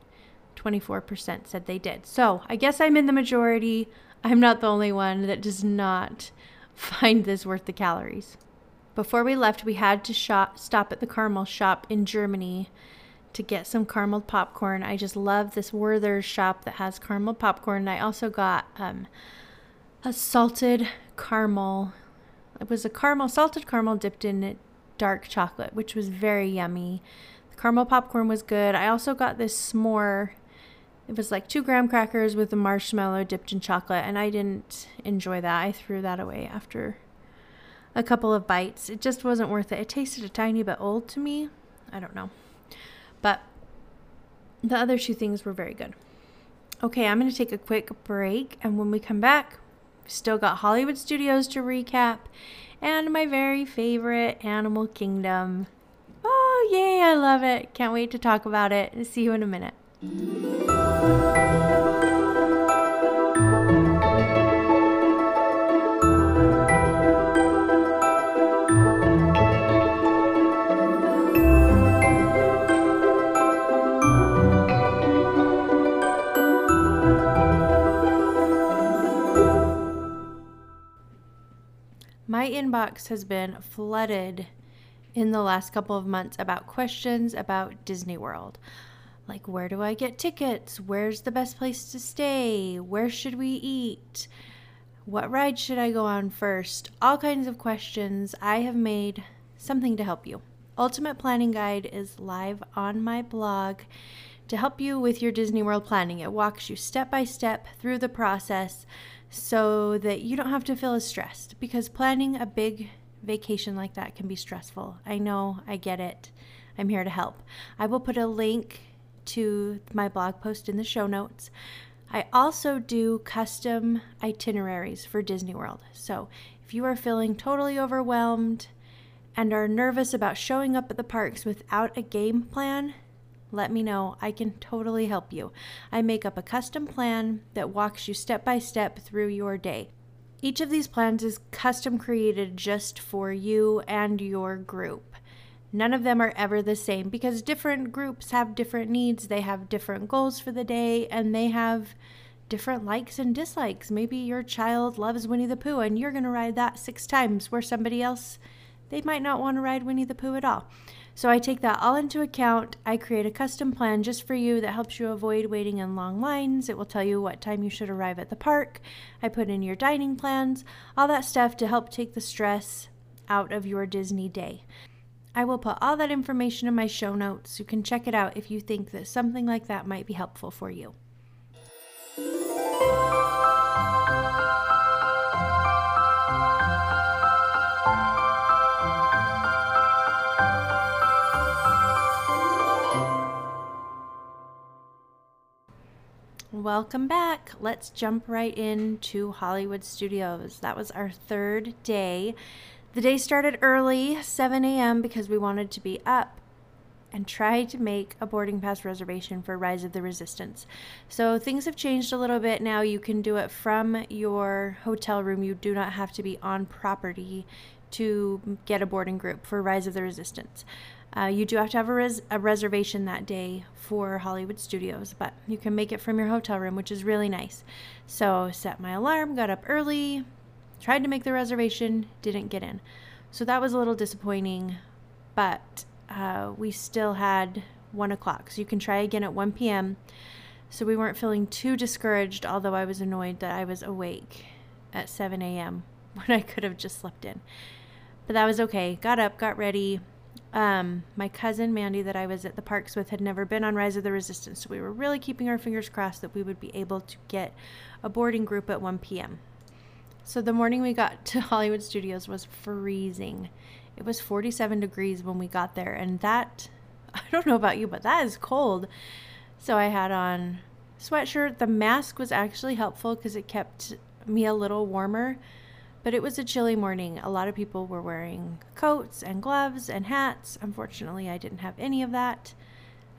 24% said they did. So I guess I'm in the majority. I'm not the only one that does not <laughs> find this worth the calories. Before we left, we had to shop, stop at the caramel shop in Germany to get some caramel popcorn. I just love this Werther's shop that has caramel popcorn. I also got um, a salted caramel. It was a caramel, salted caramel dipped in dark chocolate, which was very yummy. The caramel popcorn was good. I also got this s'more. It was like two graham crackers with a marshmallow dipped in chocolate, and I didn't enjoy that. I threw that away after a couple of bites. It just wasn't worth it. It tasted a tiny bit old to me. I don't know. But the other two things were very good. Okay, I'm going to take a quick break, and when we come back, still got Hollywood Studios to recap and my very favorite Animal Kingdom. Oh, yay, I love it. Can't wait to talk about it. See you in a minute. My inbox has been flooded in the last couple of months about questions about Disney World. Like, where do I get tickets? Where's the best place to stay? Where should we eat? What ride should I go on first? All kinds of questions. I have made something to help you. Ultimate Planning Guide is live on my blog to help you with your Disney World planning. It walks you step by step through the process so that you don't have to feel as stressed because planning a big vacation like that can be stressful. I know, I get it. I'm here to help. I will put a link to my blog post in the show notes. I also do custom itineraries for Disney World. So if you are feeling totally overwhelmed and are nervous about showing up at the parks without a game plan, let me know. I can totally help you. I make up a custom plan that walks you step by step through your day. Each of these plans is custom created just for you and your group. None of them are ever the same because different groups have different needs, they have different goals for the day, and they have different likes and dislikes. Maybe your child loves Winnie the Pooh and you're going to ride that six times, where somebody else, they might not want to ride Winnie the Pooh at all. So I take that all into account. I create a custom plan just for you that helps you avoid waiting in long lines. It will tell you what time you should arrive at the park. I put in your dining plans, all that stuff to help take the stress out of your Disney day. I will put all that information in my show notes. You can check it out if you think that something like that might be helpful for you. Welcome back. Let's jump right into Hollywood Studios. That was our third day. The day started early, 7 a.m., because we wanted to be up and try to make a boarding pass reservation for Rise of the Resistance. So things have changed a little bit now. You can do it from your hotel room. You do not have to be on property to get a boarding group for Rise of the Resistance. Uh, you do have to have a, res- a reservation that day for Hollywood Studios, but you can make it from your hotel room, which is really nice. So, set my alarm, got up early, tried to make the reservation, didn't get in. So, that was a little disappointing, but uh, we still had one o'clock. So, you can try again at 1 p.m. So, we weren't feeling too discouraged, although I was annoyed that I was awake at 7 a.m. <laughs> when I could have just slept in. But that was okay. Got up, got ready, um, my cousin Mandy, that I was at the parks with, had never been on Rise of the Resistance, so we were really keeping our fingers crossed that we would be able to get a boarding group at 1 p.m. So the morning we got to <laughs> Hollywood Studios was freezing. It was 47 degrees when we got there, and that, <laughs> I don't know about you, but that is cold. So I had on sweatshirt. The mask was actually helpful because it kept me a little warmer but it was a chilly morning. A lot of people were wearing coats and gloves and hats. Unfortunately, I didn't have any of that.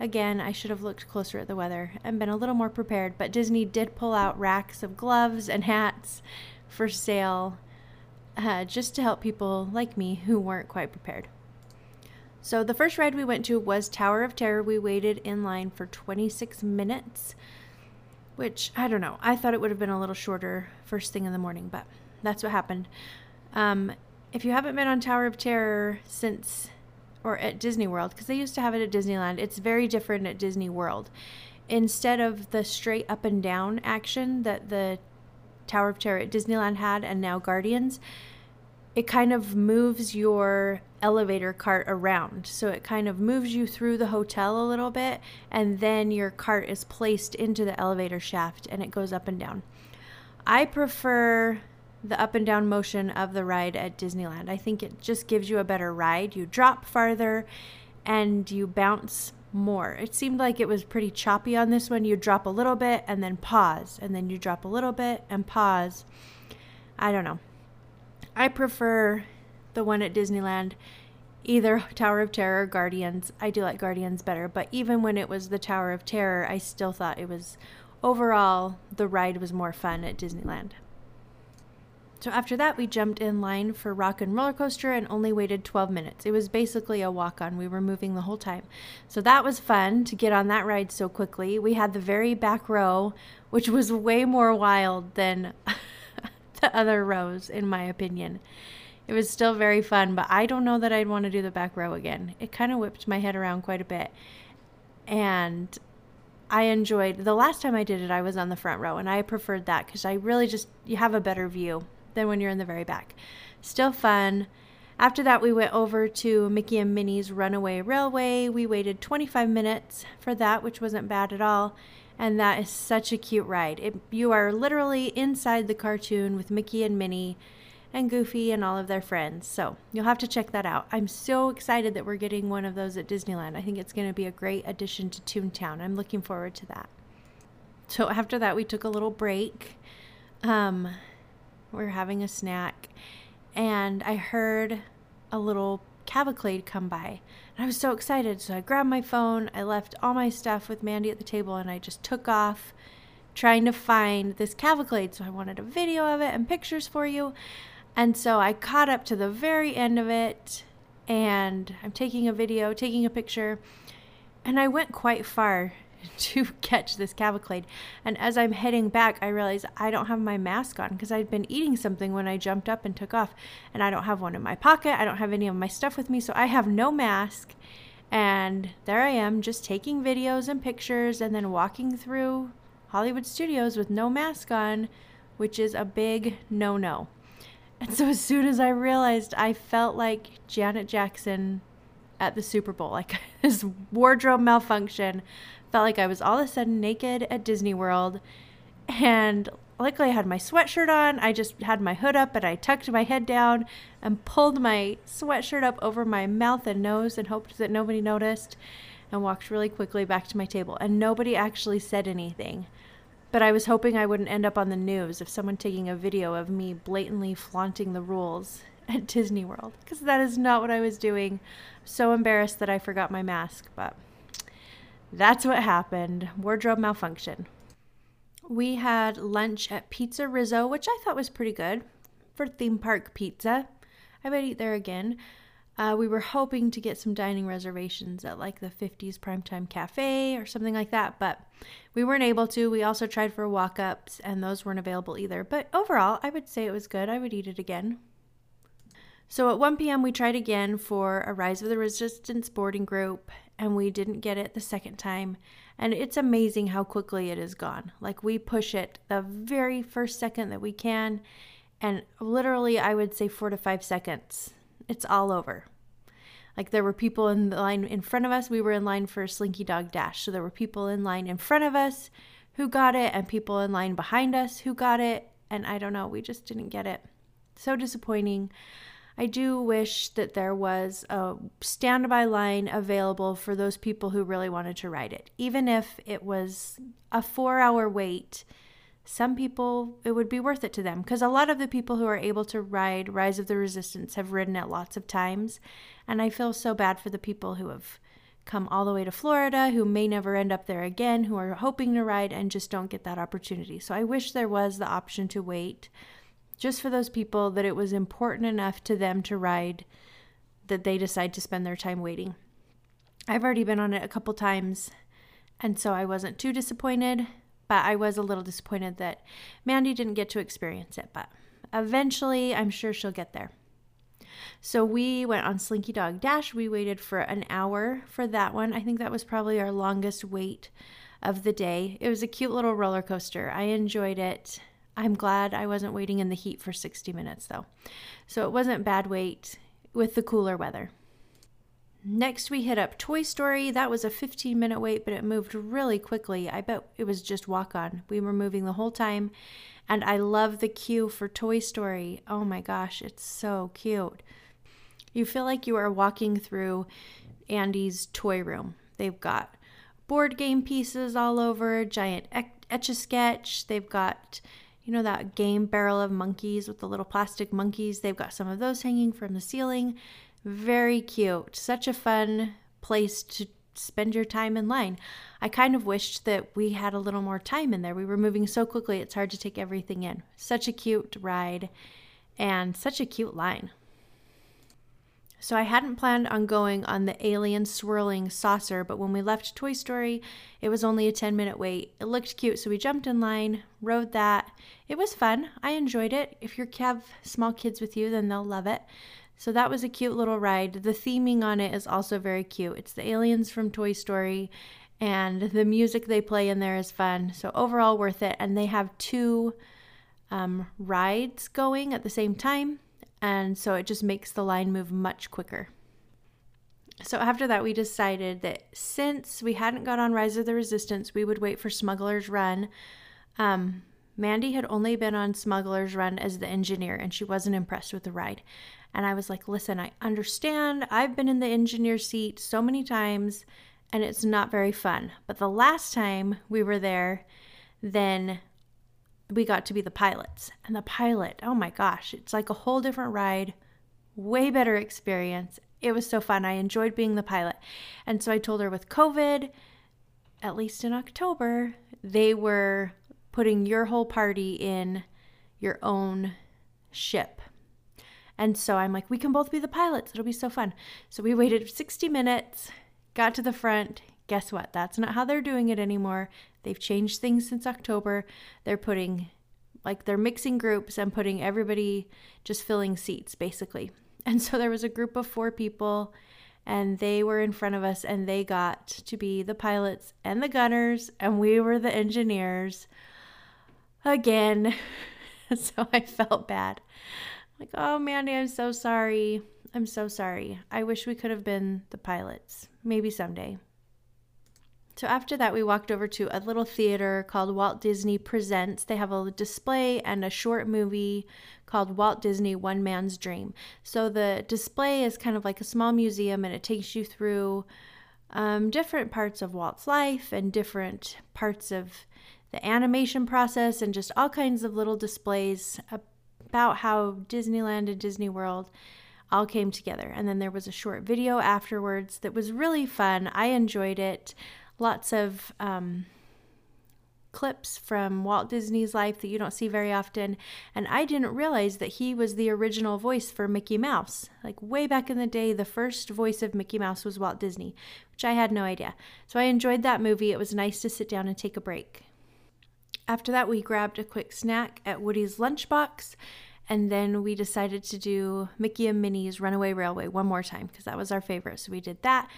Again, I should have looked closer at the weather and been a little more prepared, but Disney did pull out racks of gloves and hats for sale uh, just to help people like me who weren't quite prepared. So, the first ride we went to was Tower of Terror. We waited in line for 26 minutes, which I don't know. I thought it would have been a little shorter first thing in the morning, but that's what happened. Um, if you haven't been on Tower of Terror since or at Disney World, because they used to have it at Disneyland, it's very different at Disney World. Instead of the straight up and down action that the Tower of Terror at Disneyland had and now Guardians, it kind of moves your elevator cart around. So it kind of moves you through the hotel a little bit, and then your cart is placed into the elevator shaft and it goes up and down. I prefer the up and down motion of the ride at Disneyland. I think it just gives you a better ride. You drop farther and you bounce more. It seemed like it was pretty choppy on this one. You drop a little bit and then pause, and then you drop a little bit and pause. I don't know. I prefer the one at Disneyland, either <laughs> Tower of Terror or Guardians. I do like Guardians better, but even when it was the Tower of Terror, I still thought it was overall the ride was more fun at Disneyland. So after that, we jumped in line for Rock and Roller Coaster and only waited 12 minutes. It was basically a walk on. We were moving the whole time. So that was fun to get on that ride so quickly. We had the very back row, which was way more wild than <laughs> the other rows, in my opinion. It was still very fun, but I don't know that I'd want to do the back row again. It kind of whipped my head around quite a bit. And I enjoyed the last time I did it, I was on the front row, and I preferred that because I really just, you have a better view than when you're in the very back. Still fun. After that, we went over to Mickey and Minnie's Runaway Railway. We waited 25 minutes for that, which wasn't bad at all. And that is such a cute ride. It, you are literally inside the cartoon with Mickey and Minnie and Goofy and all of their friends. So you'll have to check that out. I'm so excited that we're getting one of those at Disneyland. I think it's going to be a great addition to Toontown. I'm looking forward to that. So after that, we took a little break. Um, we were having a snack, and I heard a little cavalcade come by. And I was so excited. So I grabbed my phone, I left all my stuff with Mandy at the table, and I just took off trying to find this cavalcade. So I wanted a video of it and pictures for you. And so I caught up to the very end of it, and I'm taking a video, taking a picture, and I went quite far <laughs> to catch this cavalcade. And as I'm heading back, I realize I don't have my mask on because I'd been eating something when I jumped up and took off. And I don't have one in my pocket. I don't have any of my stuff with me. So I have no mask. And there I am, just taking videos and pictures and then walking through Hollywood studios with no mask on, which is a big no no. And so as soon as I realized, I felt like Janet Jackson at the Super Bowl, like <laughs> this wardrobe malfunction felt like I was all of a sudden naked at Disney World. And luckily, I had my sweatshirt on. I just had my hood up and I tucked my head down and pulled my sweatshirt up over my mouth and nose and hoped that nobody noticed and walked really quickly back to my table. And nobody actually said anything. But I was hoping I wouldn't end up on the news if someone taking a video of me blatantly flaunting the rules <laughs> at Disney World because that is not what I was doing. So embarrassed that I forgot my mask, but that's what happened. Wardrobe malfunction. We had lunch at Pizza Rizzo, which I thought was pretty good for theme park pizza. I might eat there again. Uh, we were hoping to get some dining reservations at like the 50s Primetime Cafe or something like that, but we weren't able to. We also tried for walk ups, and those weren't available either. But overall, I would say it was good. I would eat it again. So at 1 p.m., we tried again for a Rise of the Resistance boarding group, and we didn't get it the second time. And it's amazing how quickly it is gone. Like we push it the very first second that we can, and literally, I would say four to five seconds it's all over. Like there were people in the line in front of us. We were in line for Slinky Dog Dash. So there were people in line in front of us who got it and people in line behind us who got it. And I don't know, we just didn't get it. So disappointing. I do wish that there was a standby line available for those people who really wanted to ride it. Even if it was a four hour wait some people it would be worth it to them because a lot of the people who are able to ride Rise of the Resistance have ridden it lots of times. And I feel so bad for the people who have come all the way to Florida, who may never end up there again, who are hoping to ride and just don't get that opportunity. So I wish there was the option to wait just for those people that it was important enough to them to ride that they decide to spend their time waiting. I've already been on it a couple times, and so I wasn't too disappointed but I was a little disappointed that Mandy didn't get to experience it. But eventually, I'm sure she'll get there. So we went on Slinky Dog Dash. We waited for an hour for that one. I think that was probably our longest wait of the day. It was a cute little roller coaster. I enjoyed it. I'm glad I wasn't waiting in the heat for 60 minutes though. So it wasn't bad wait with the cooler weather. Next, we hit up Toy Story. That was a 15 minute wait, but it moved really quickly. I bet it was just walk on. We were moving the whole time. And I love the queue for Toy Story. Oh my gosh, it's so cute. You feel like you are walking through Andy's toy room. They've got board game pieces all over, giant etch a sketch. They've got, you know, that game barrel of monkeys with the little plastic monkeys. They've got some of those hanging from the ceiling. Very cute. Such a fun place to spend your time in line. I kind of wished that we had a little more time in there. We were moving so quickly, it's hard to take everything in. Such a cute ride and such a cute line. So I hadn't planned on going on the alien swirling saucer, but when we left Toy Story, it was only a 10 minute wait. It looked cute, so we jumped in line, rode that. It was fun. I enjoyed it. If you have small kids with you, then they'll love it. So that was a cute little ride. The theming on it is also very cute. It's the aliens from Toy Story, and the music they play in there is fun. So overall, worth it. And they have two um, rides going at the same time, and so it just makes the line move much quicker. So after that, we decided that since we hadn't got on Rise of the Resistance, we would wait for Smuggler's Run. Um, Mandy had only been on Smuggler's Run as the engineer, and she wasn't impressed with the ride. And I was like, listen, I understand. I've been in the engineer seat so many times and it's not very fun. But the last time we were there, then we got to be the pilots. And the pilot, oh my gosh, it's like a whole different ride, way better experience. It was so fun. I enjoyed being the pilot. And so I told her with COVID, at least in October, they were putting your whole party in your own ship. And so I'm like, we can both be the pilots. It'll be so fun. So we waited 60 minutes, got to the front. Guess what? That's not how they're doing it anymore. They've changed things since October. They're putting, like, they're mixing groups and putting everybody just filling seats, basically. <laughs> And so there was a group of four people, and they were in front of us, and they got to be the pilots and the gunners, and we were the engineers again. <laughs> so I felt bad. Like, oh, Mandy, I'm so sorry. I'm so sorry. I wish we could have been the pilots. Maybe someday. So after that, we walked over to a little theater called Walt Disney Presents. They have a display and a short movie called Walt Disney One Man's Dream. So the display is kind of like a small museum and it takes you through um, different parts of Walt's life and different parts of the animation process and just all kinds of little displays about how Disneyland and Disney World all came together. And then there was a short video afterwards that was really fun. I enjoyed it. Lots of um, clips from Walt Disney's life that you don't see very often. And I didn't realize that he was the original voice for Mickey Mouse. Like way back in the day, the first voice of Mickey Mouse was Walt Disney, which I had no idea. So I enjoyed that movie. It was nice to sit down and take a break. After that, we grabbed a quick snack at Woody's Lunchbox. And then we decided to do Mickey and Minnie's Runaway Railway one more time because that was our favorite. So we did that.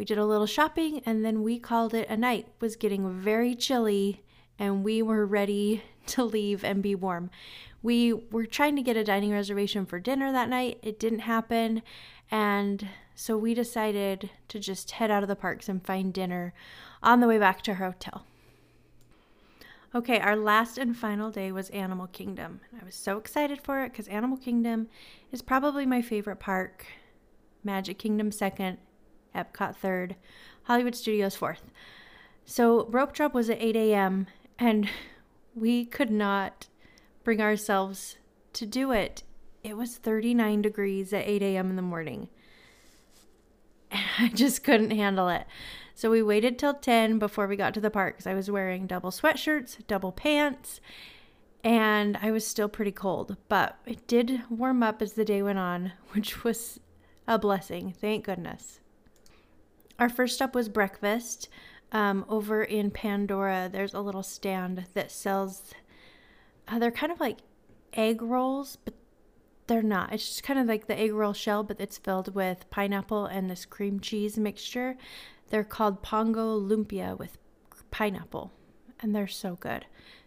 We did a little shopping and then we called it a night. It was getting very chilly and we were ready <laughs> to leave and be warm. We were trying to get a dining reservation for dinner that night. It didn't happen. And so we decided to just head out of the parks and find dinner on the way back to our hotel. Okay, our last and final day was Animal Kingdom. I was so excited for it because Animal Kingdom is probably my favorite park. Magic Kingdom second, Epcot third, Hollywood Studios fourth. So rope drop was at 8 a.m and we could not bring ourselves to do it. It was 39 degrees at 8 a.m. in the morning. <laughs> I just couldn't handle it. So we waited till 10 before we got to the park because I was wearing double sweatshirts, double pants, and I was still pretty cold. But it did warm up as the day went on, <laughs> which was a blessing. Thank goodness. Our first stop was breakfast. Um, over in Pandora, there's a little stand that sells, uh, they're kind of like egg rolls, but they're not. It's just kind of like the egg roll shell, but it's filled with pineapple and this cream cheese mixture. They're called Pongu Lumpia with pineapple, and they're so good.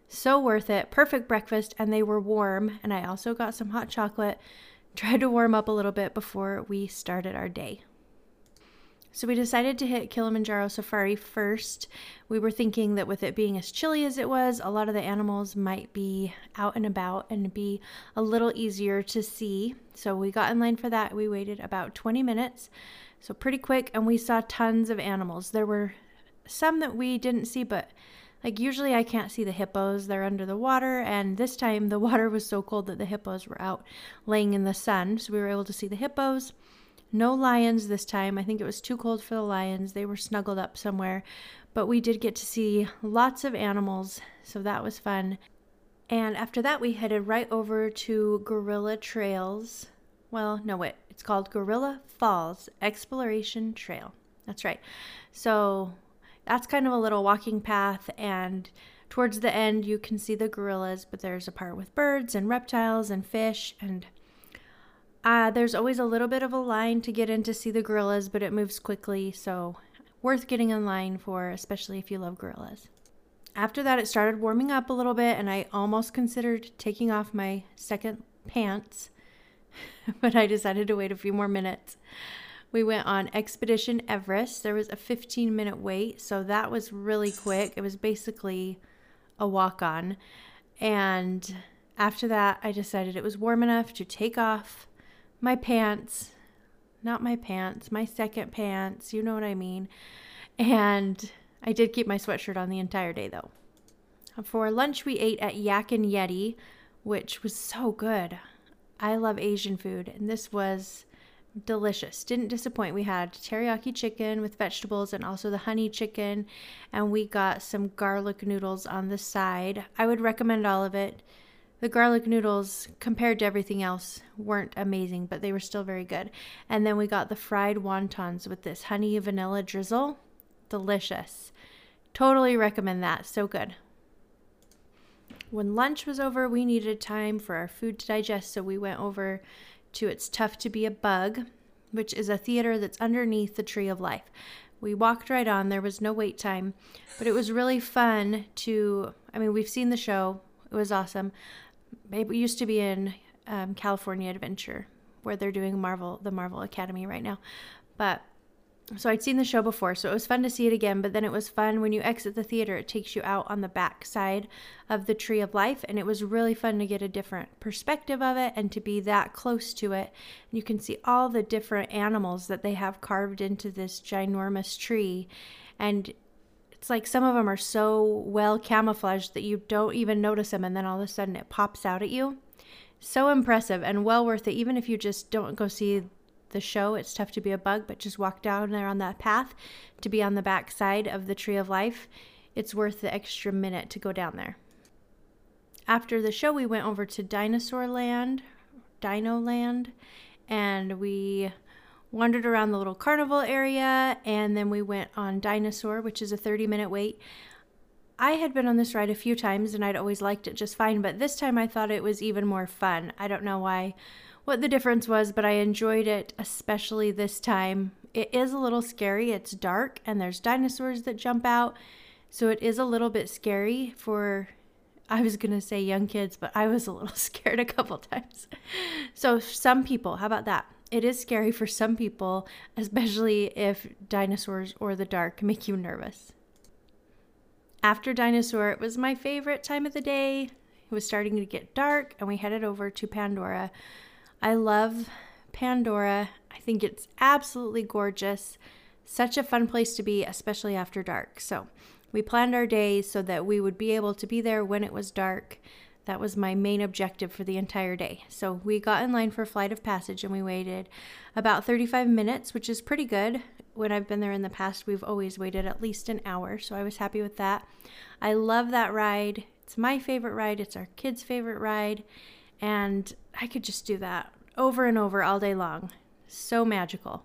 So worth it. Perfect breakfast, and they were warm. And I also got some hot chocolate. <laughs> Tried to warm up a little bit before we started our day. So we decided to hit Kilimanjaro Safari first. We were thinking that with it being as chilly as it was, a lot of the animals might be out and about and be a little easier to see. So we got in line for that. We waited about 20 minutes, so pretty quick, and we saw tons of animals. There were some that we didn't see, but like usually I can't see the hippos, they're under the water, and this time the <laughs> water was so cold that the hippos were out laying in the sun, so we were able to see the hippos. No lions this time. I think it was too cold for the lions. They were snuggled up somewhere. But we did get to see lots of animals, so that was fun. And after that, we headed right over to Gorilla Trails. Well, no, wait. It's called Gorilla Falls Exploration Trail. That's right. So that's kind of a little walking path, and towards the end, you can see the gorillas, but there's a part with birds and reptiles and fish and uh, there's always a little bit of a line to get in to see the gorillas, but it moves quickly, so worth getting in line for, especially if you love gorillas. After that, it started warming up a little bit, and I almost considered taking off my second pants, <laughs> but I decided to wait a few more minutes. We went on Expedition Everest. There was a 15 minute wait, so that was really quick. It was basically a walk on. And after that, I decided it was warm enough to take off my pants, not my pants, my second pants, you know what I mean. And I did keep my sweatshirt on the entire day though. For lunch, we ate at Yak and Yeti, which was so good. I love Asian food, and this was delicious. Didn't disappoint. We had teriyaki chicken with vegetables and also the honey chicken, and we got some garlic noodles on the side. I would recommend all of it. The garlic noodles, compared to everything else, weren't amazing, but they were still very good. And then we got the fried wontons with this honey vanilla drizzle. Delicious. Totally recommend that. So good. When lunch was over, we needed time for our food to digest, so we went over to It's Tough to Be a Bug, which is a theater that's underneath the Tree of Life. We walked right on, there was no wait time, but it was really fun to. I mean, we've seen the show, it was awesome, it used to be in um, California Adventure, where they're doing Marvel, the Marvel Academy right now. But so I'd seen the show before, so it was fun to see it again. But then it was fun when you exit the theater, it takes you out on the back side of the Tree of Life, and it was really fun to get a different perspective of it and to be that close to it. And you can see all the different animals that they have carved into this ginormous tree, and it's like some of them are so well camouflaged that you don't even notice them and then all of a sudden it pops out at you. So impressive and well worth it even if you just don't go see the show. It's tough to be a bug, but just walk down there on that path to be on the back side of the tree of life. It's worth the extra minute to go down there. After the show, we went over to Dinosaur Land, Dino Land, and we wandered around the little carnival area, and then we went on Dinosaur, which is a 30 minute wait. I had been on this ride a few times and I'd always liked it just fine, but this time I thought it was even more fun. I don't know why, what the difference was, but I enjoyed it, especially this time. It is a little scary. It's dark and there's dinosaurs that jump out, so it is a little bit scary for I was going to say young kids, but I was a little <laughs> scared a couple times. So, some people, how about that? It is scary for some people, especially if dinosaurs or the dark make you nervous. After Dinosaur, it was my favorite time of the day. It was starting to get dark, and we headed over to Pandora. I love Pandora. I think it's absolutely gorgeous. Such a fun place to be, especially after dark. So, we planned our day so that we would be able to be there when it was dark. That was my main objective for the entire day. So we got in line for flight of passage and we waited about 35 minutes, which is pretty good. When I've been there in the past, we've always waited at least an hour. So I was happy with that. I love that ride. It's my favorite ride, it's our kids' favorite ride. And I could just do that over and over all day long. So magical.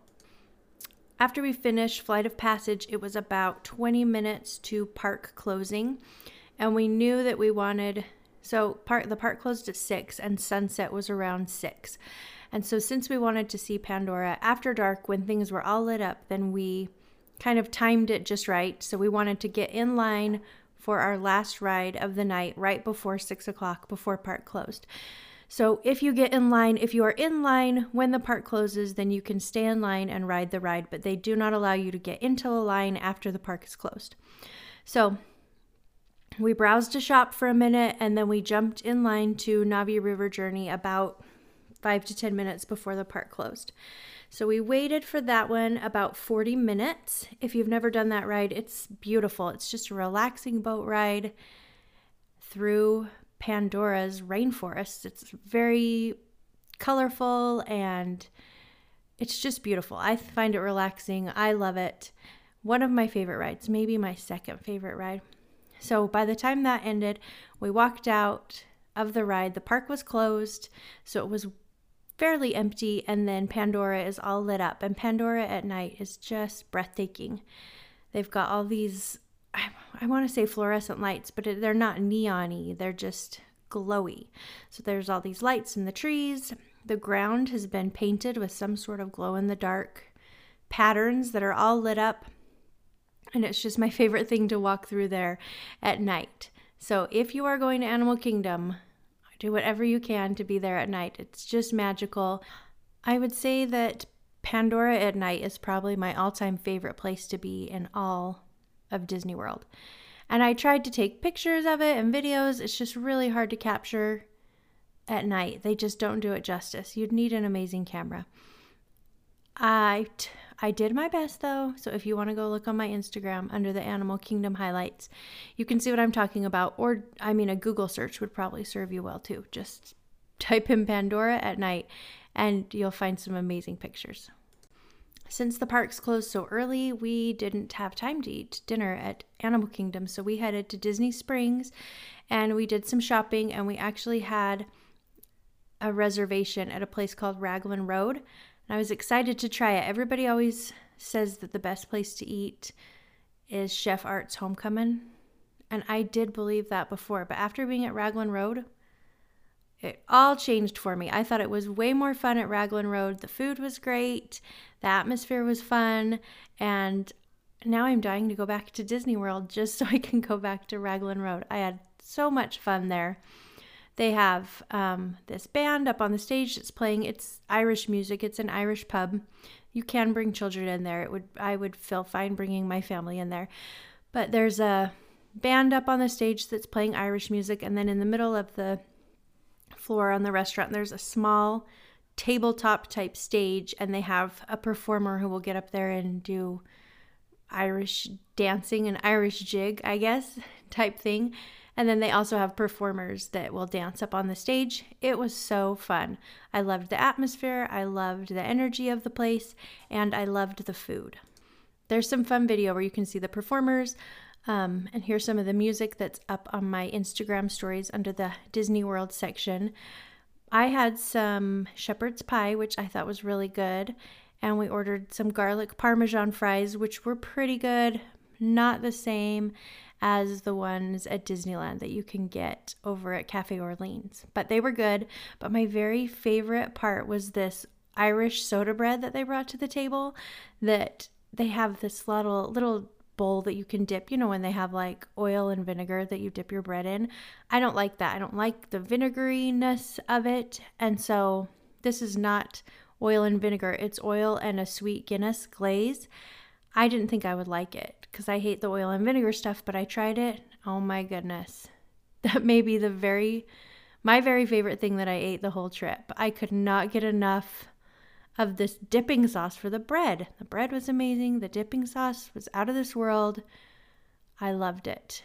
After we finished Flight of Passage, it was about 20 minutes to park closing, and we knew that we wanted. So park the park closed at six, and sunset was around six. And so, since we wanted to see Pandora after dark when things were all lit up, then we kind of timed it just right. So, we wanted to get in line for our last ride of the night right before six o'clock, before park closed. So if you get in line, if you are in line when the park closes, then you can stay in line and ride the ride, but they do not allow you to get into the line after the park is closed. So we browsed a shop for a minute and then we jumped in line to Na'vi River Journey about five to 10 minutes before the park closed. So we waited for that one about 40 minutes. If you've never done that ride, it's beautiful. It's just a relaxing boat ride through Pandora's rainforest. It's very colorful and it's just beautiful. I find it relaxing. I love it. One of my favorite rides, maybe my second favorite ride. So by the time that ended, we walked out of the ride. The park was closed, so it was fairly empty, and then Pandora is all lit up. And Pandora at night is just breathtaking. They've got all these I, I want to say fluorescent lights, but they're not neony. They're just glowy. So there's all these lights in the trees. The ground has been painted with some sort of glow in the dark patterns that are all lit up. And it's just my favorite thing to walk through there at night. So if you are going to Animal Kingdom, do whatever you can to be there at night. It's just magical. I would say that Pandora at night is probably my all time favorite place to be in all of Disney World. And I tried to take pictures of it and videos. It's just really hard to capture at night. They just don't do it justice. You'd need an amazing camera. I t- I did my best though. So if you want to go look on my Instagram under the Animal Kingdom highlights, you can see what I'm talking about. Or I mean, a Google search would probably serve you well too. Just <laughs> type in Pandora at night, and you'll find some amazing pictures. Since the parks closed so early, we didn't have time to eat dinner at Animal Kingdom, so we headed to Disney Springs and we did some shopping and we actually had a reservation at a place called Raglan Road. And I was excited to try it. Everybody always says that the best place to eat is Chef Art's Homecoming. And I did believe that before, but after being at Raglan Road, it all changed for me. I thought it was way more fun at Raglan Road. The food was great, the atmosphere was fun, and now I'm dying to go back to Disney World just <laughs> so I can go back to Raglan Road. I had so much fun there. They have um, this band up on the stage that's playing. It's Irish music. It's an Irish pub. You can bring children in there. It would I would feel fine bringing my family in there. But there's a band up on the stage that's playing Irish music, and then in the middle of the floor on the restaurant, there's a small tabletop type stage, and they have a performer who will get up there and do Irish dancing and Irish jig, I guess, <laughs> type thing. And then they also have performers that will dance up on the stage. It was so fun. I loved the atmosphere, I loved the energy of the place, and I loved the food. There's some fun video where you can see the performers. Um, and here's some of the music that's up on my Instagram stories under the Disney World section. I had some shepherd's pie, which I thought was really good. And we ordered some garlic parmesan fries, which were pretty good. Not the same as the ones at Disneyland that you can get over at Cafe Orleans. But they were good. But my very favorite part was this Irish soda bread that they brought to the table that they have this little little bowl that you can dip, you know, when they have like oil and vinegar that you dip your bread in. I don't like that. I don't like the vinegariness of it. And so this is not oil and vinegar, it's oil and a sweet Guinness glaze. I didn't think I would like it because I hate the oil and vinegar stuff, but I tried it. Oh my goodness. <laughs> That may be the very, my very favorite thing that I ate the whole trip. I could not get enough of this dipping sauce for the bread. The bread was amazing. The dipping sauce was out of this world. I loved it.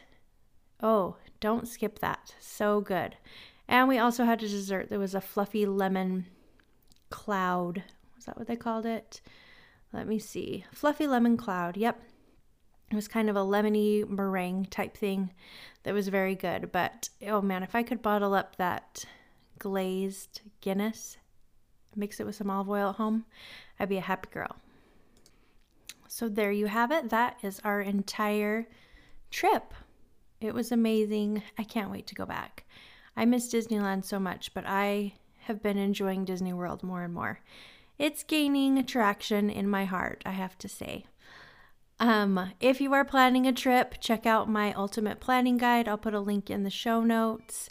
Oh, don't skip that. So good. And we also had a dessert. There was a fluffy lemon cloud. Was that what they called it? Let me see. Fluffy lemon cloud. Yep. It was kind of a lemony meringue type thing that was very good. But oh man, if I could bottle up that glazed Guinness, mix it with some olive oil at home, I'd be a happy girl. So there you have it. That is our entire trip. It was amazing. I can't wait to go back. I miss Disneyland so much, but I have been enjoying Disney World more and more it's gaining traction in my heart, I have to say. Um, if you are planning a trip, check out my ultimate planning guide. I'll put a link in the show notes.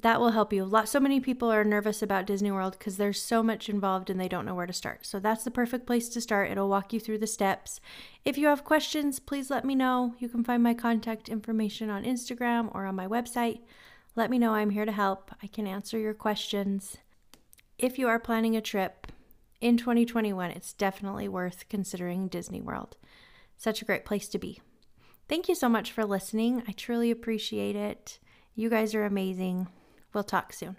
That will help you. A lot so many people are nervous about Disney World because there's so much involved and they don't know where to start. So that's the perfect place to start. It'll walk you through the steps. If you have questions, please let me know. You can find my contact information on Instagram or on my website. Let me know. I'm here to help. I can answer your questions. If you are planning a trip, in 2021, it's definitely worth considering Disney World. Such a great place to be. Thank you so much for listening. I truly appreciate it. You guys are amazing. We'll talk soon.